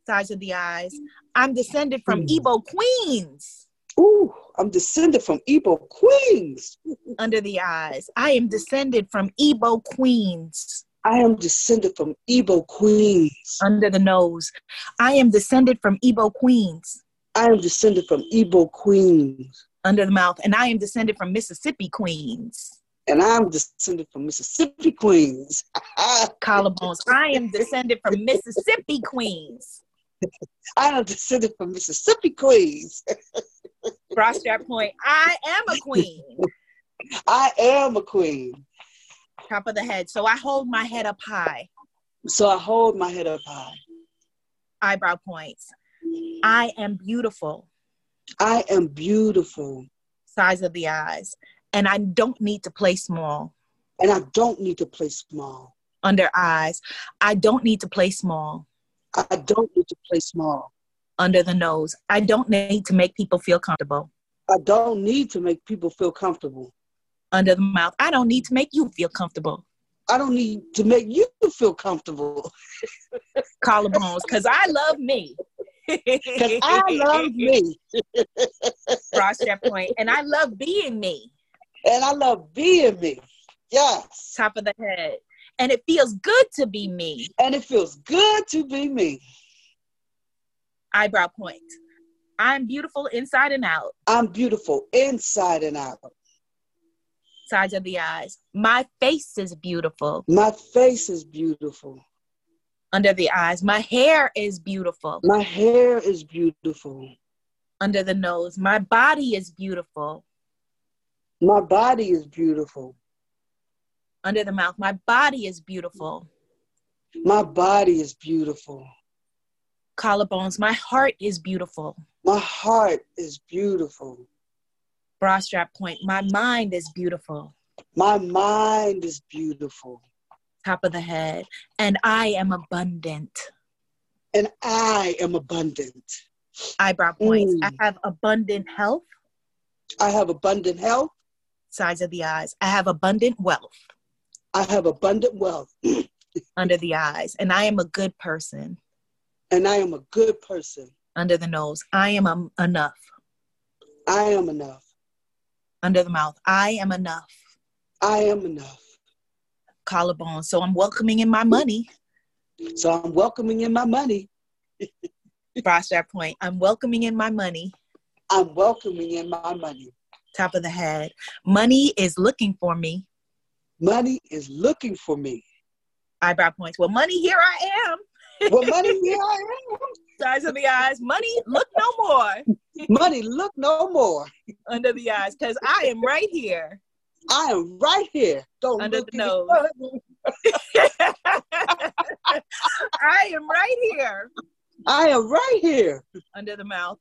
size of the eyes. I'm descended from mm. Igbo queens. Ooh, I'm descended from Igbo queens. Under the eyes. I am descended from Igbo queens. I am descended from Igbo queens. Under the nose. I am descended from Igbo queens. I am descended from Igbo queens. Under the mouth. And I am descended from Mississippi queens and I'm descended from Mississippi Queens. (laughs) Collarbones. I am descended from Mississippi Queens. I am descended from Mississippi Queens. Cross that point. I am a queen. (laughs) I am a queen. Top of the head. So I hold my head up high. So I hold my head up high. Eyebrow points. I am beautiful. I am beautiful. Size of the eyes. And I don't need to play small. And I don't need to play small. Under eyes. I don't need to play small. I don't need to play small. Under the nose. I don't need to make people feel comfortable. I don't need to make people feel comfortable. Under the mouth. I don't need to make you feel comfortable. I don't need to make you feel comfortable. (laughs) Collarbones, because I love me. (laughs) Because I love me. (laughs) Cross that point. And I love being me. And I love being me. Yes. Top of the head and it feels good to be me. And it feels good to be me. Eyebrow point. I'm beautiful inside and out. I'm beautiful inside and out. Sides of the eyes. My face is beautiful. My face is beautiful. Under the eyes. My hair is beautiful. My hair is beautiful. Under the nose. My body is beautiful. My body is beautiful under the mouth. My body is beautiful. My body is beautiful. Collarbones. My heart is beautiful. My heart is beautiful. Bra strap point. My mind is beautiful. My mind is beautiful. Top of the head. And I am abundant. And I am abundant. Eyebrow points. Mm. I have abundant health. I have abundant health. Size of the eyes. I have abundant wealth. I have abundant wealth (clears throat) under the eyes, and I am a good person. And I am a good person under the nose. I am um, enough. I am enough. Under the mouth. I am enough. I am enough. Collarbone. So I'm welcoming in my money. So I'm welcoming in my money. (laughs) Cross that point. I'm welcoming in my money. I'm welcoming in my money. Top of the head. Money is looking for me. Money is looking for me. Eyebrow points. Well, money, here I am. Well, money, here I am. Size of the eyes. Money, look no more. money, look no more. Under the eyes, because I am right here. I am right here. Don't Under look the nose. (laughs) I am right here. I am right here. Under the mouth.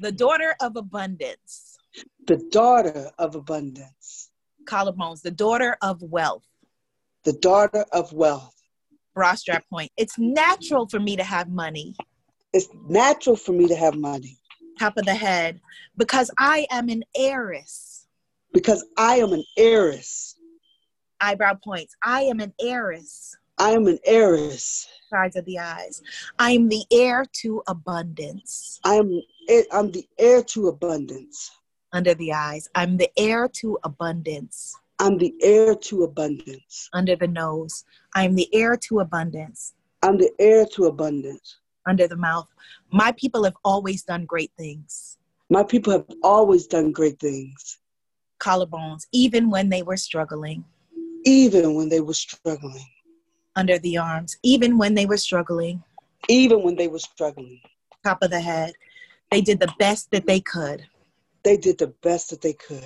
The daughter of abundance. The daughter of abundance collarbones, the daughter of wealth. The daughter of wealth. Bra strap point. It's natural for me to have money. It's natural for me to have money. Top of the head. Because I am an heiress. Because I am an heiress. Eyebrow points. I am an heiress. I am an heiress. Sides of the eyes. I am the heir to abundance. I am eh, I'm the heir to abundance. Under the eyes. I'm the heir to abundance. I'm the heir to abundance. Under the nose. I'm the heir to abundance. I'm the heir to abundance. Under the mouth. My people have always done great things. My people have always done great things. Collarbones, even when they were struggling. Even when they were struggling. Under the arms, even when they were struggling. Even when they were struggling. Top of the head. They did the best that they could. They did the best that they could.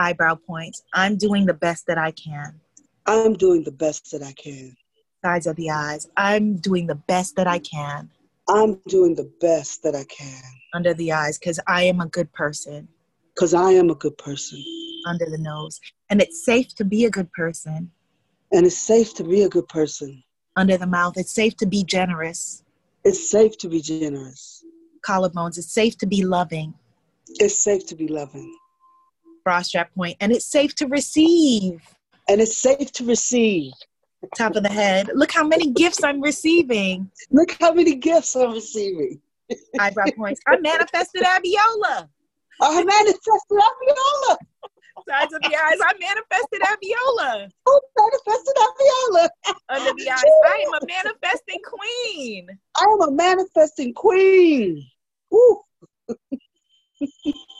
Eyebrow points. I'm doing the best that I can. I'm doing the best that I can. Sides of the eyes. I'm doing the best that I can. I'm doing the best that I can. Under the eyes, because I am a good person. Because I am a good person. Under the nose. And it's safe to be a good person. And it's safe to be a good person. Under the mouth. It's safe to be generous. It's safe to be generous. Collarbones. It's safe to be loving. It's safe to be loving. Bra strap. And it's safe to receive. And it's safe to receive. Top of the head. Look how many gifts I'm receiving. Look how many gifts I'm receiving. Eyebrow points. I manifested Abiola. I manifested Abiola. Sides of the eyes. I manifested Abiola. I manifested Abiola. Under the eyes. I am a manifesting queen. I am a manifesting queen. Ooh. (laughs)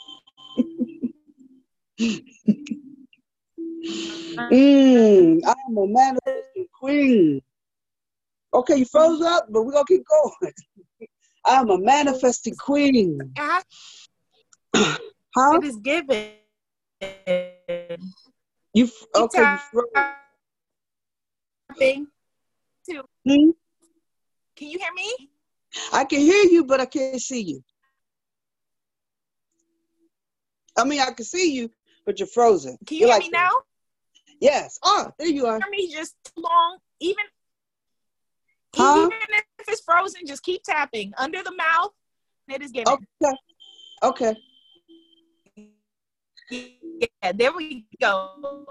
mm, I am a manifesting queen. Okay, you froze up, but we're gonna keep going. (laughs) I am a manifesting queen. (coughs) huh? It is given. You okay? You Thing. Hmm? Can you hear me? I can hear you, but I can't see you. I mean, I can see you, but you're frozen. Can you you're hear like me now? Yes. Oh, there you are. Hear me just too long. Even Huh? even if it's frozen, just keep tapping under the mouth. It is given. Okay. Okay. Yeah, there we go.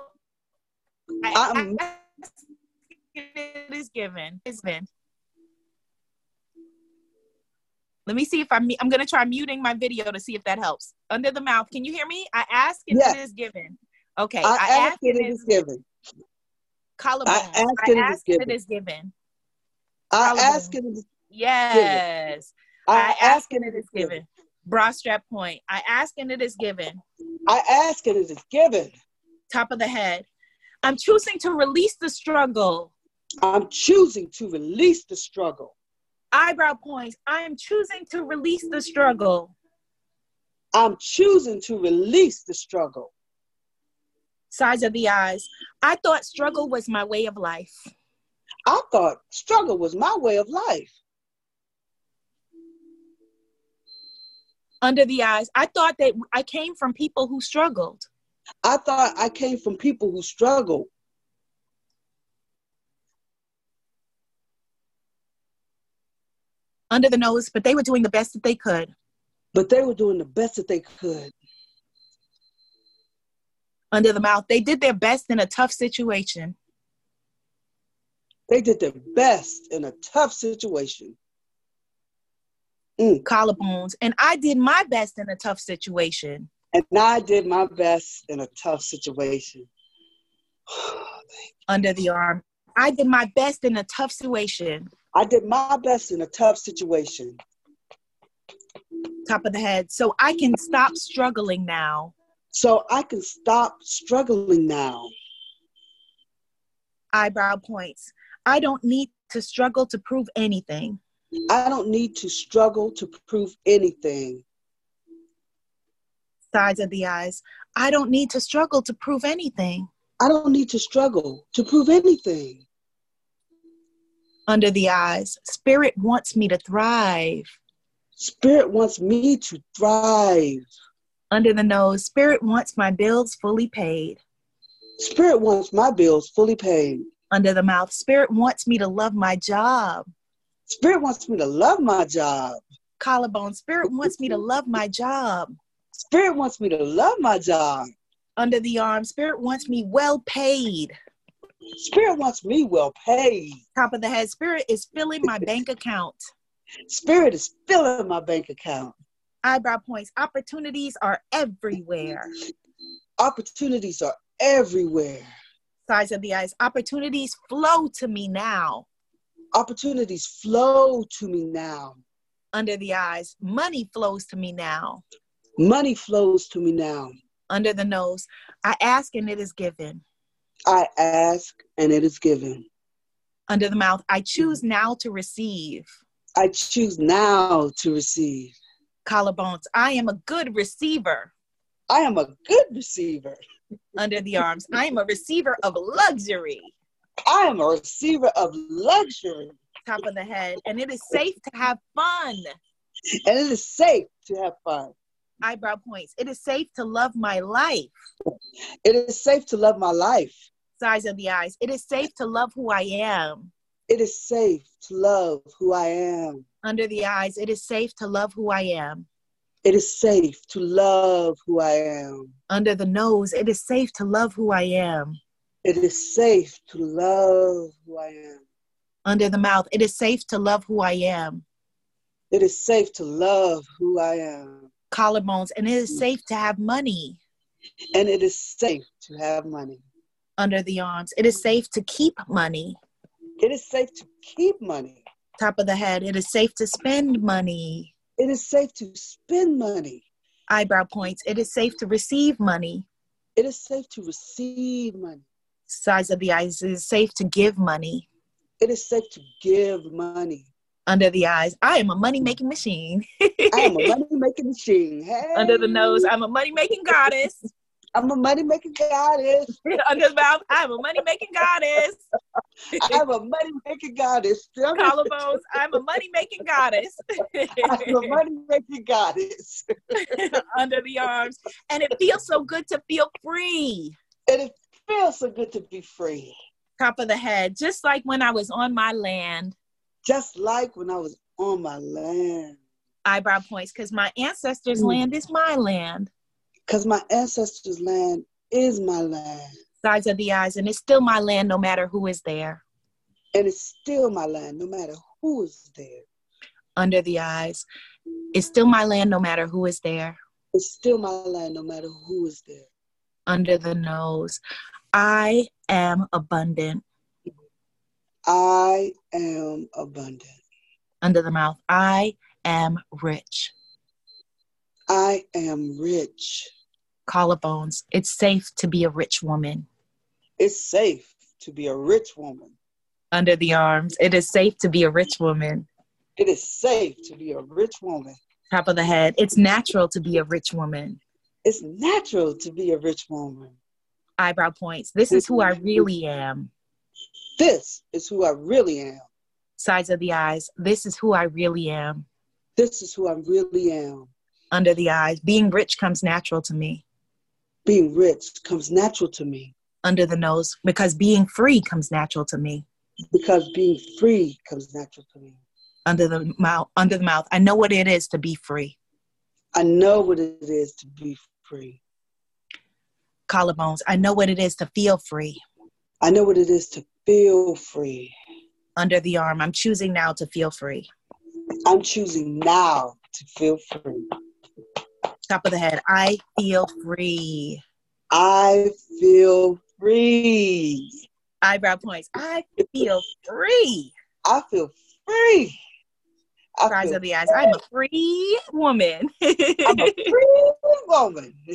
I, uh-uh. I'm- I- it is given. It's been. Let me see if I'm. I'm gonna try muting my video to see if that helps. Under the mouth, can you hear me? I ask and Yes. it is given. Okay, I ask it, it is given. collarbone. I ask I it, it is ask and it is given. I ask it, it is Yes. I I ask and it is given. Bra strap point. I ask and it is given. I ask it, it is given. Top of the head. I'm choosing to release the struggle. I'm choosing to release the struggle. Eyebrow points. I am choosing to release the struggle. I'm choosing to release the struggle. Size of the eyes. I thought struggle was my way of life. I thought struggle was my way of life. Under the eyes. I thought that I came from people who struggled. I thought I came from people who struggle. Under the nose, but they were doing the best that they could. but they were doing the best that they could. Under the mouth. They did their best in a tough situation. They did their best in a tough situation. Mm. Collarbones. And I did my best in a tough situation. And I did my best in a tough situation. (sighs) Under the arm. I did my best in a tough situation. I did my best in a tough situation. Top of the head. So I can stop struggling now. So I can stop struggling now. Eyebrow points. I don't need to struggle to prove anything. I don't need to struggle to prove anything. Sides of the eyes. I don't need to struggle to prove anything. I don't need to struggle to prove anything. Under the eyes. Spirit wants me to thrive. Spirit wants me to thrive. Under the nose. Spirit wants my bills fully paid. Spirit wants my bills fully paid. Under the mouth. Spirit wants me to love my job. Spirit wants me to love my job. Collarbone. Spirit wants me to love my job. Spirit wants me to love my job. Under the arm. Spirit wants me well paid. Spirit wants me well paid. Top of the head. Spirit is filling my bank account. Spirit is filling my bank account. Eyebrow points. Opportunities are everywhere. Opportunities are everywhere. Size of the eyes. Opportunities flow to me now. Opportunities flow to me now. Under the eyes. Money flows to me now. Money flows to me now. Under the nose. I ask and it is given. I ask and it is given. Under the mouth. I choose mm-hmm. now to receive. I choose now to receive. Collarbones. I am a good receiver. I am a good receiver. Under the (laughs) arms. I am a receiver of luxury. I am a receiver of luxury. Top of the head. And it is safe to have fun. And it is safe to have fun. Eyebrow points. It is safe to love my life. It is safe to love my life. Size of the eyes. It is safe to love who I am. It is safe to love who I am. Under the eyes. It is safe to love who I am. It is safe to love who I am. Under the nose. It is safe to love who I am. It is safe to love who I am. Under the mouth. It is safe to love who I am. It is safe to love who I am. Collarbones. And it is safe to have money. And it is safe to have money. Under the arms. It is safe to keep money. It is safe to keep money. Top of the head. It is safe to spend money. It is safe to spend money. Eyebrow points. It is safe to receive money. It is safe to receive money. Size of the eyes. It is safe to give money. It is safe to give money. Under the eyes. I am a money making machine. (laughs) I am a (laughs) money making machine. Hey. Under the nose. I'm a money making goddess. (laughs) I'm a money making goddess. Under the mouth. I'm a money making goddess. I'm a money making goddess. Collarbones. I'm a money making goddess. I'm a money making goddess. Under the arms. And it feels so good to feel free. And it feels so good to be free. Top of the head. Just like when I was on my land. Just like when I was on my land. Eyebrow points. Because my ancestors' Mm. land is my land. Because my ancestors' land is my land. Size of the eyes. And it's still my land no matter who is there. And it's still my land, no matter who is there. Under the eyes. It's still my land no matter who is there. It's still my land, no matter who is there. Under the nose. I am abundant. I am abundant. Under the mouth. I am rich. I am rich. Collarbones. It's safe to be a rich woman. It's safe to be a rich woman. Under the arms. It is safe to be a rich woman. It is safe to be a rich woman. Top of the head. It's natural to be a rich woman. It's natural to be a rich woman. Eyebrow points. This is who I really am. This is who I really am. Sides of the eyes. This is who I really am. This is who I really am. Under the eyes. Being rich comes natural to me. Being rich comes natural to me Under the nose. Because being free comes natural to me. because being free comes natural to me. Under the mouth. Under the mouth. I know what it is to be free. I know what it is to be free. Collarbones. I know what it is to feel free. I know what it is to feel free. Under the arm. I'm choosing now to feel free. I'm choosing now to feel free. Top of the head. I feel free. I feel free. Eyebrow points. I feel free. I feel free. Cries of the eyes. I'm a free woman. I'm a free woman. (laughs)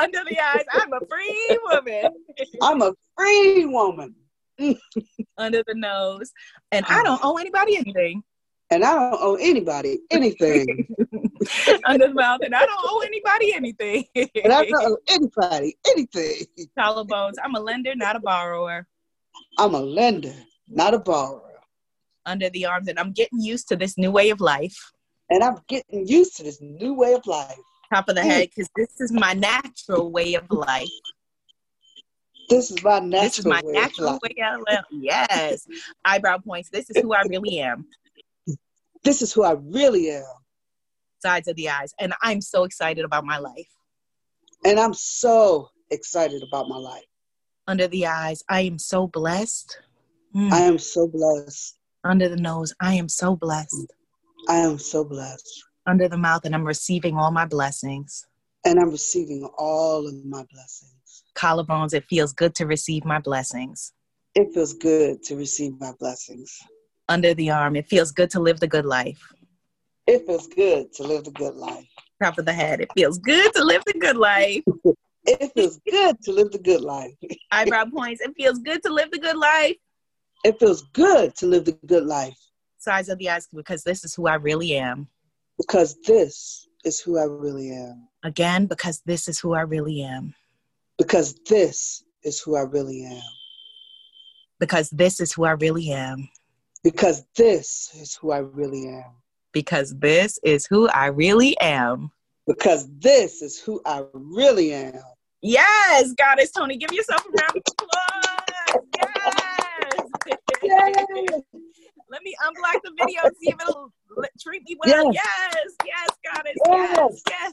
Under the eyes. I'm a free woman. I'm a free woman. (laughs) Under the nose. And I mm. don't owe anybody anything. And I don't owe anybody anything. (laughs) Under the mouth. And I don't owe anybody anything. and I don't owe anybody anything. Collarbones. I'm a lender, not a borrower. I'm a lender, not a borrower. Under the arms. And I'm getting used to this new way of life. And I'm getting used to this new way of life. Top of the mm. head, because this is my natural way of life. This is my natural this is my way natural way. Yes. (laughs) Eyebrow points. This is who I really am. this is who I really am. Sides of the eyes. And I'm so excited about my life. And I'm so excited about my life. Under the eyes, I am so blessed. Mm. I am so blessed. Under the nose, I am so blessed. I am so blessed. Under the mouth, and I'm receiving all my blessings. And I'm receiving all of my blessings. Collarbones, it feels good to receive my blessings. It feels good to receive my blessings. Under the arm, it feels good to live the good life. It feels good to live the good life. Top of the head, it feels good to live the good life. (laughs) it feels good to live the good life. (laughs) Eyebrow points, it feels good to live the good life. It feels good to live the good life. Size of the eyes, because this is who I really am. Because this is who I really am. Again, because this is who I really am. Because this is who I really am. Because this is who I really am. Because this is who I really am. Because this is who I really am. Because this is who I really am. Yes, Goddess Toni, give yourself a round of applause. Yes. Yay. Let me unblock the video and see if it'll treat me well. Yes, yes, yes Goddess. Yes, yes. yes.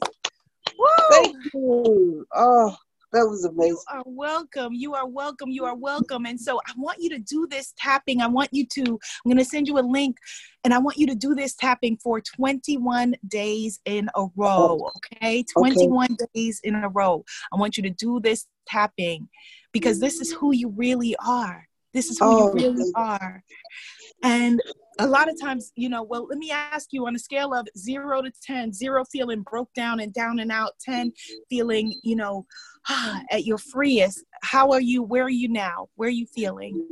Woo. Thank you. Oh, that was amazing. You are welcome. You are welcome. You are welcome. And so I want you to do this tapping. I want you to, I'm going to send you a link and I want you to do this tapping for 21 days in a row. Oh, okay. 21 okay. days in a row. I want you to do this tapping because this is who you really are. This is who oh, you really are. And a lot of times, you know, well, let me ask you on a scale of zero to 10, zero feeling broke down and down and out, 10 feeling, you know, (sighs) at your freest. How are you? Where are you now? Where are you feeling?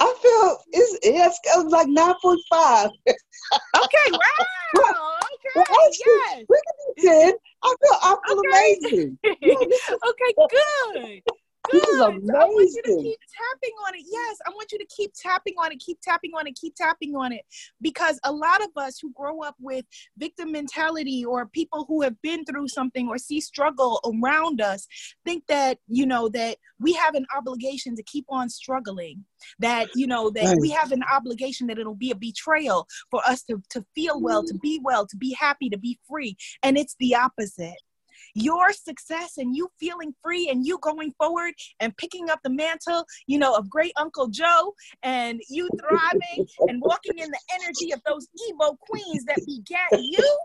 I feel it's it's, it's like nine point five. okay, (laughs) wow. Okay, well, yes. We can be ten. I feel I feel okay. amazing. (laughs) okay, good. Good. I want you to keep tapping on it. Yes, I want you to keep tapping on it, keep tapping on it, keep tapping on it. Because a lot of us who grow up with victim mentality or people who have been through something or see struggle around us think that, you know, that we have an obligation to keep on struggling. That, you know, that we have an obligation that it'll be a betrayal for us to, to feel well, to be well, to be happy, to be free. And it's the opposite your success and you feeling free and you going forward and picking up the mantle, you know, of great Uncle Joe and you thriving and walking in the energy of those Evo queens that begat you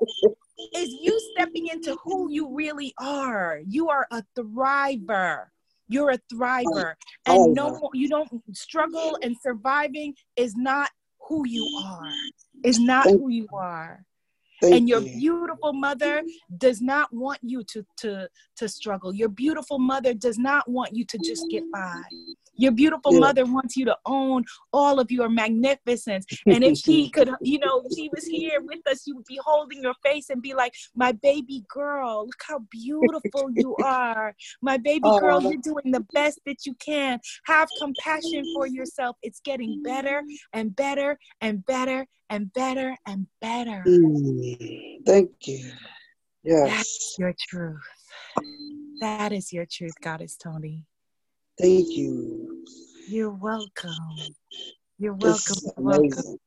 is you stepping into who you really are. You are a thriver. You're a thriver. And no you don't struggle and surviving is not who you are. Is not who you are. Thank and your you. beautiful mother does not want you to, to, to struggle. Your beautiful mother does not want you to just get by. Your beautiful yeah. mother wants you to own all of your magnificence. And if she (laughs) could, you know, if she was here with us, you would be holding your face and be like, My baby girl, look how beautiful you (laughs) are. My baby oh, girl, you're doing the best that you can. Have compassion for yourself. It's getting better and better and better and better and better. Mm, thank you. Yes. That's your truth. That is your truth, Goddess Toni. Thank you. You're welcome. You're welcome. You're welcome.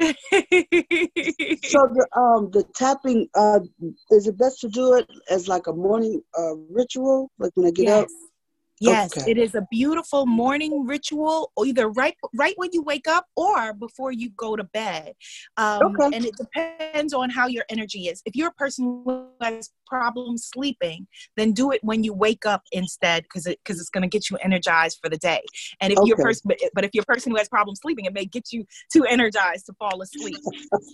(laughs) so the um the tapping uh is it best to do it as like a morning uh ritual like when I get yes. up? Yes, okay. it is a beautiful morning ritual, either right right when you wake up or before you go to bed. Um, okay. And it depends on how your energy is. If you're a person who has problems sleeping, then do it when you wake up instead, because it because it's going to get you energized for the day. And if okay. you're a person, but, but if you're a person who has problems sleeping, it may get you too energized to fall asleep.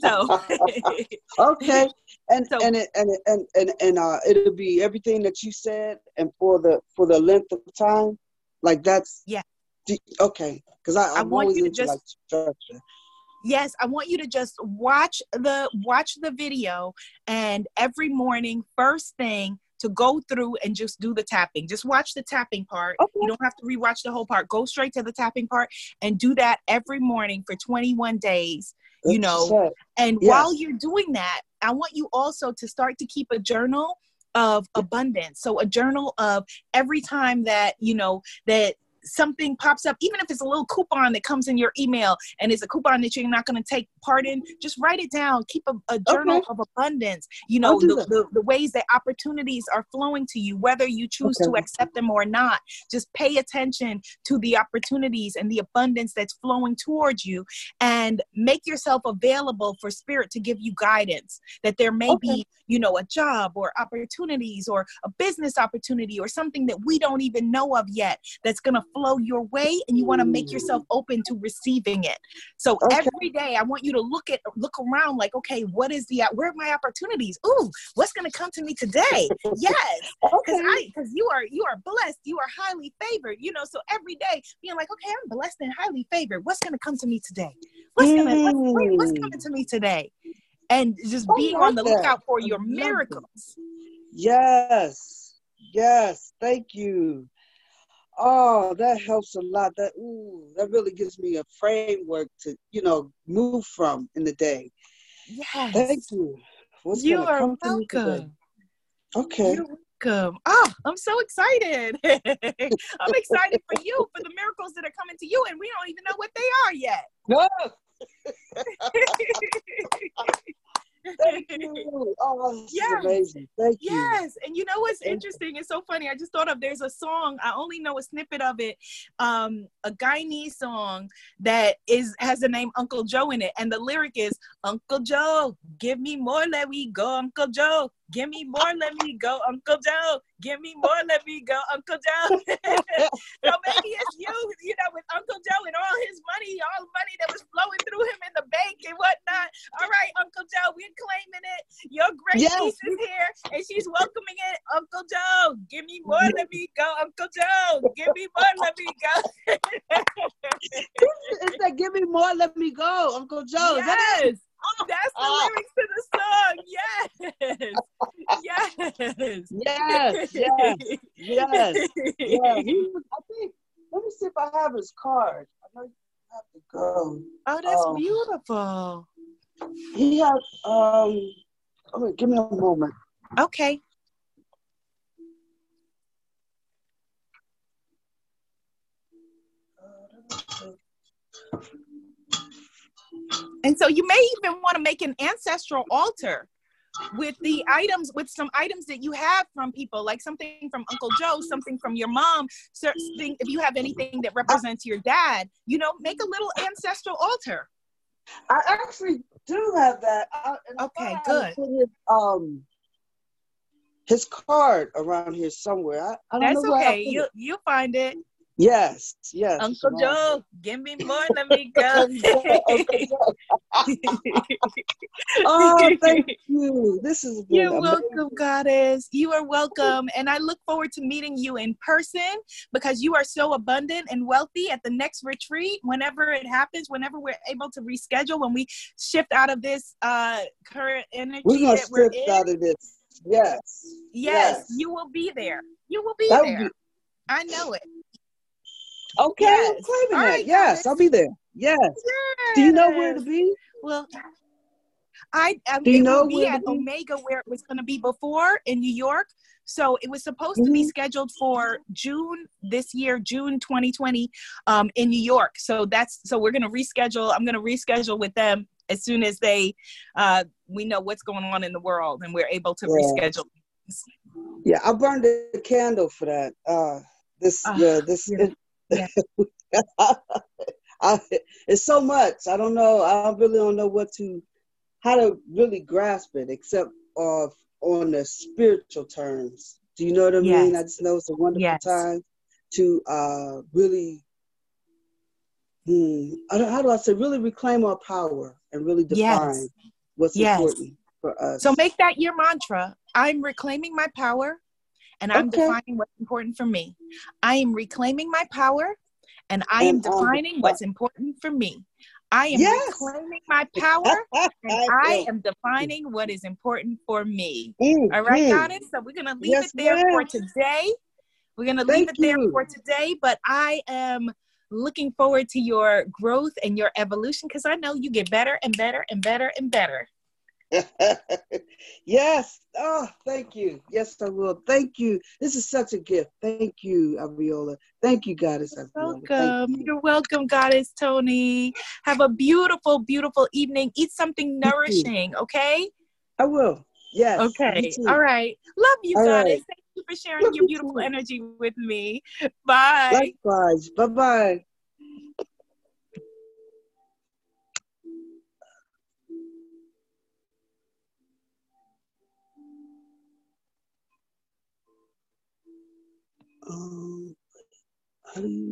so (laughs) okay, (laughs) and so, and it, and it, and and and uh, it'll be everything that you said, and for the for the length of time, like that's yeah. Okay, because I, I'm I want you to just like structure. Yes i want you to just watch the watch the video and every morning first thing to go through and just do the tapping. Just watch the tapping part. Okay. you don't have to rewatch the whole part. Go straight to the tapping part and do that every morning for 21 days you know? and yes. while you're doing that i want you also to start to keep a journal of abundance. So a journal of every time that you know that something pops up, even if it's a little coupon that comes in your email and it's a coupon that you're not going to take part in, just write it down. Keep a, a journal okay. of abundance. You know, the, the, the, ways that opportunities are flowing to you, whether you choose okay. to accept them or not. Just pay attention to the opportunities and the abundance that's flowing towards you and make yourself available for spirit to give you guidance that there may okay. be, you know, a job or opportunities or a business opportunity or something that we don't even know of yet that's going to flow your way and you want to make yourself open to receiving it. So okay. every day I want you to look at look around like, okay, what is the where are my opportunities? Ooh, what's going to come to me today? (laughs) yes. Because okay. I because you are you are blessed, you are highly favored, you know. So every day being like, okay, I'm blessed and highly favored. What's going to come to me today? What's mm. gonna what's, what's, coming to me today? And just being on the that. lookout for your miracles. Yes. Yes. Thank you. Oh, that helps a lot. That ooh, that really gives me a framework to, you know, move from in the day. Yes. Thank you. What's you are welcome. Okay. You're welcome. Oh, I'm so excited. (laughs) I'm excited for you, for the miracles that are coming to you, and we don't even know what they are yet. No. (laughs) Thank you. (laughs) Oh, yes. amazing. Thank you. Yes. And you know what's interesting? It's so funny. I just thought of there's a song, I only know a snippet of it, um, a Guyanese song that is has the name Uncle Joe in it. And the lyric is Uncle Joe, give me more, let me go, Uncle Joe. Give me more, let me go, Uncle Joe. Give me more, let me go, Uncle Joe. (laughs) so maybe it's you, you know, with Uncle Joe and all his money, all the money that was flowing through him in the bank and whatnot. All right, Uncle Joe, we're claiming it. Your great yes. niece is here and she's welcoming it. Uncle Joe, give me more, let me go, Uncle Joe. Give me more, let me go. (laughs) Is that give me more, let me go, Uncle Joe? Yes. Oh, that's the oh. lyrics to the song. Yes. Yes. Yes. Yes. Yes. Yeah. He was, I think, let me see if I have his card. I know you have to go. Oh, that's um, beautiful. He had, um, oh, give me a moment. Okay. And so you may even want to make an ancestral altar with the items with some items that you have from people like something from uncle joe something from your mom something if you have anything that represents your dad you know make a little ancestral altar. I actually do have that. I, okay good. his, um his card around here somewhere. I, I that's okay. you you'll find it Yes, yes. Uncle Joe, give me more. Let me (laughs) go. (laughs) oh, thank you. This is You're amazing. welcome, Goddess. You are welcome. And I look forward to meeting you in person because you are so abundant and wealthy at the next retreat. Whenever it happens, whenever we're able to reschedule, when we shift out of this uh, current energy we're gonna that we're shift in. out of this. Yes. yes. Yes, you will be there. You will be that there. Be- I know it. Okay, yes. I'm claiming All that. Right, yes, I'll be there. Yes. yes. Do you know where to be? Well, I Do you know be at be? Omega where it was going to be before in New York. So it was supposed mm-hmm. to be mm-hmm. scheduled for June this year, June 2020, um, in New York. So that's so we're going to reschedule. I'm going to reschedule with them as soon as they uh, we know what's going on in the world and we're able to yeah. reschedule. Yeah, I burned a candle for that. Uh, this uh, yeah, this. Yeah. (laughs) I, it's so much. I don't know. I really don't know what to, how to really grasp it, except of on the spiritual terms. Do you know what I yes. mean? I just know it's a wonderful yes. time to uh, really, hmm, how do I say, really reclaim our power and really define yes. what's important for us. So make that your mantra. I'm reclaiming my power and I'm okay. defining what's important for me. I am reclaiming my power and I am defining what's important for me. I am yes. reclaiming my power and (laughs) I am defining what is important for me. Mm-hmm. All right, Goddess? So we're going to leave yes, it there ma'am. for today. We're going to leave it there you. for today, but I am looking forward to your growth and your evolution because I know you get better and better and better and better. (laughs) yes. Oh, thank you. Yes, I will. Thank you. This is such a gift. Thank you, Abiola. Thank you, Goddess. Abiola. Welcome. You. You're welcome, Goddess Toni. Have a beautiful, beautiful evening. Eat something nourishing, okay? I will. Yes. Okay. All right. Love you, All Goddess. Right. Thank you for sharing Love your beautiful you energy with me. Bye. Likewise. Bye bye. Um, how do you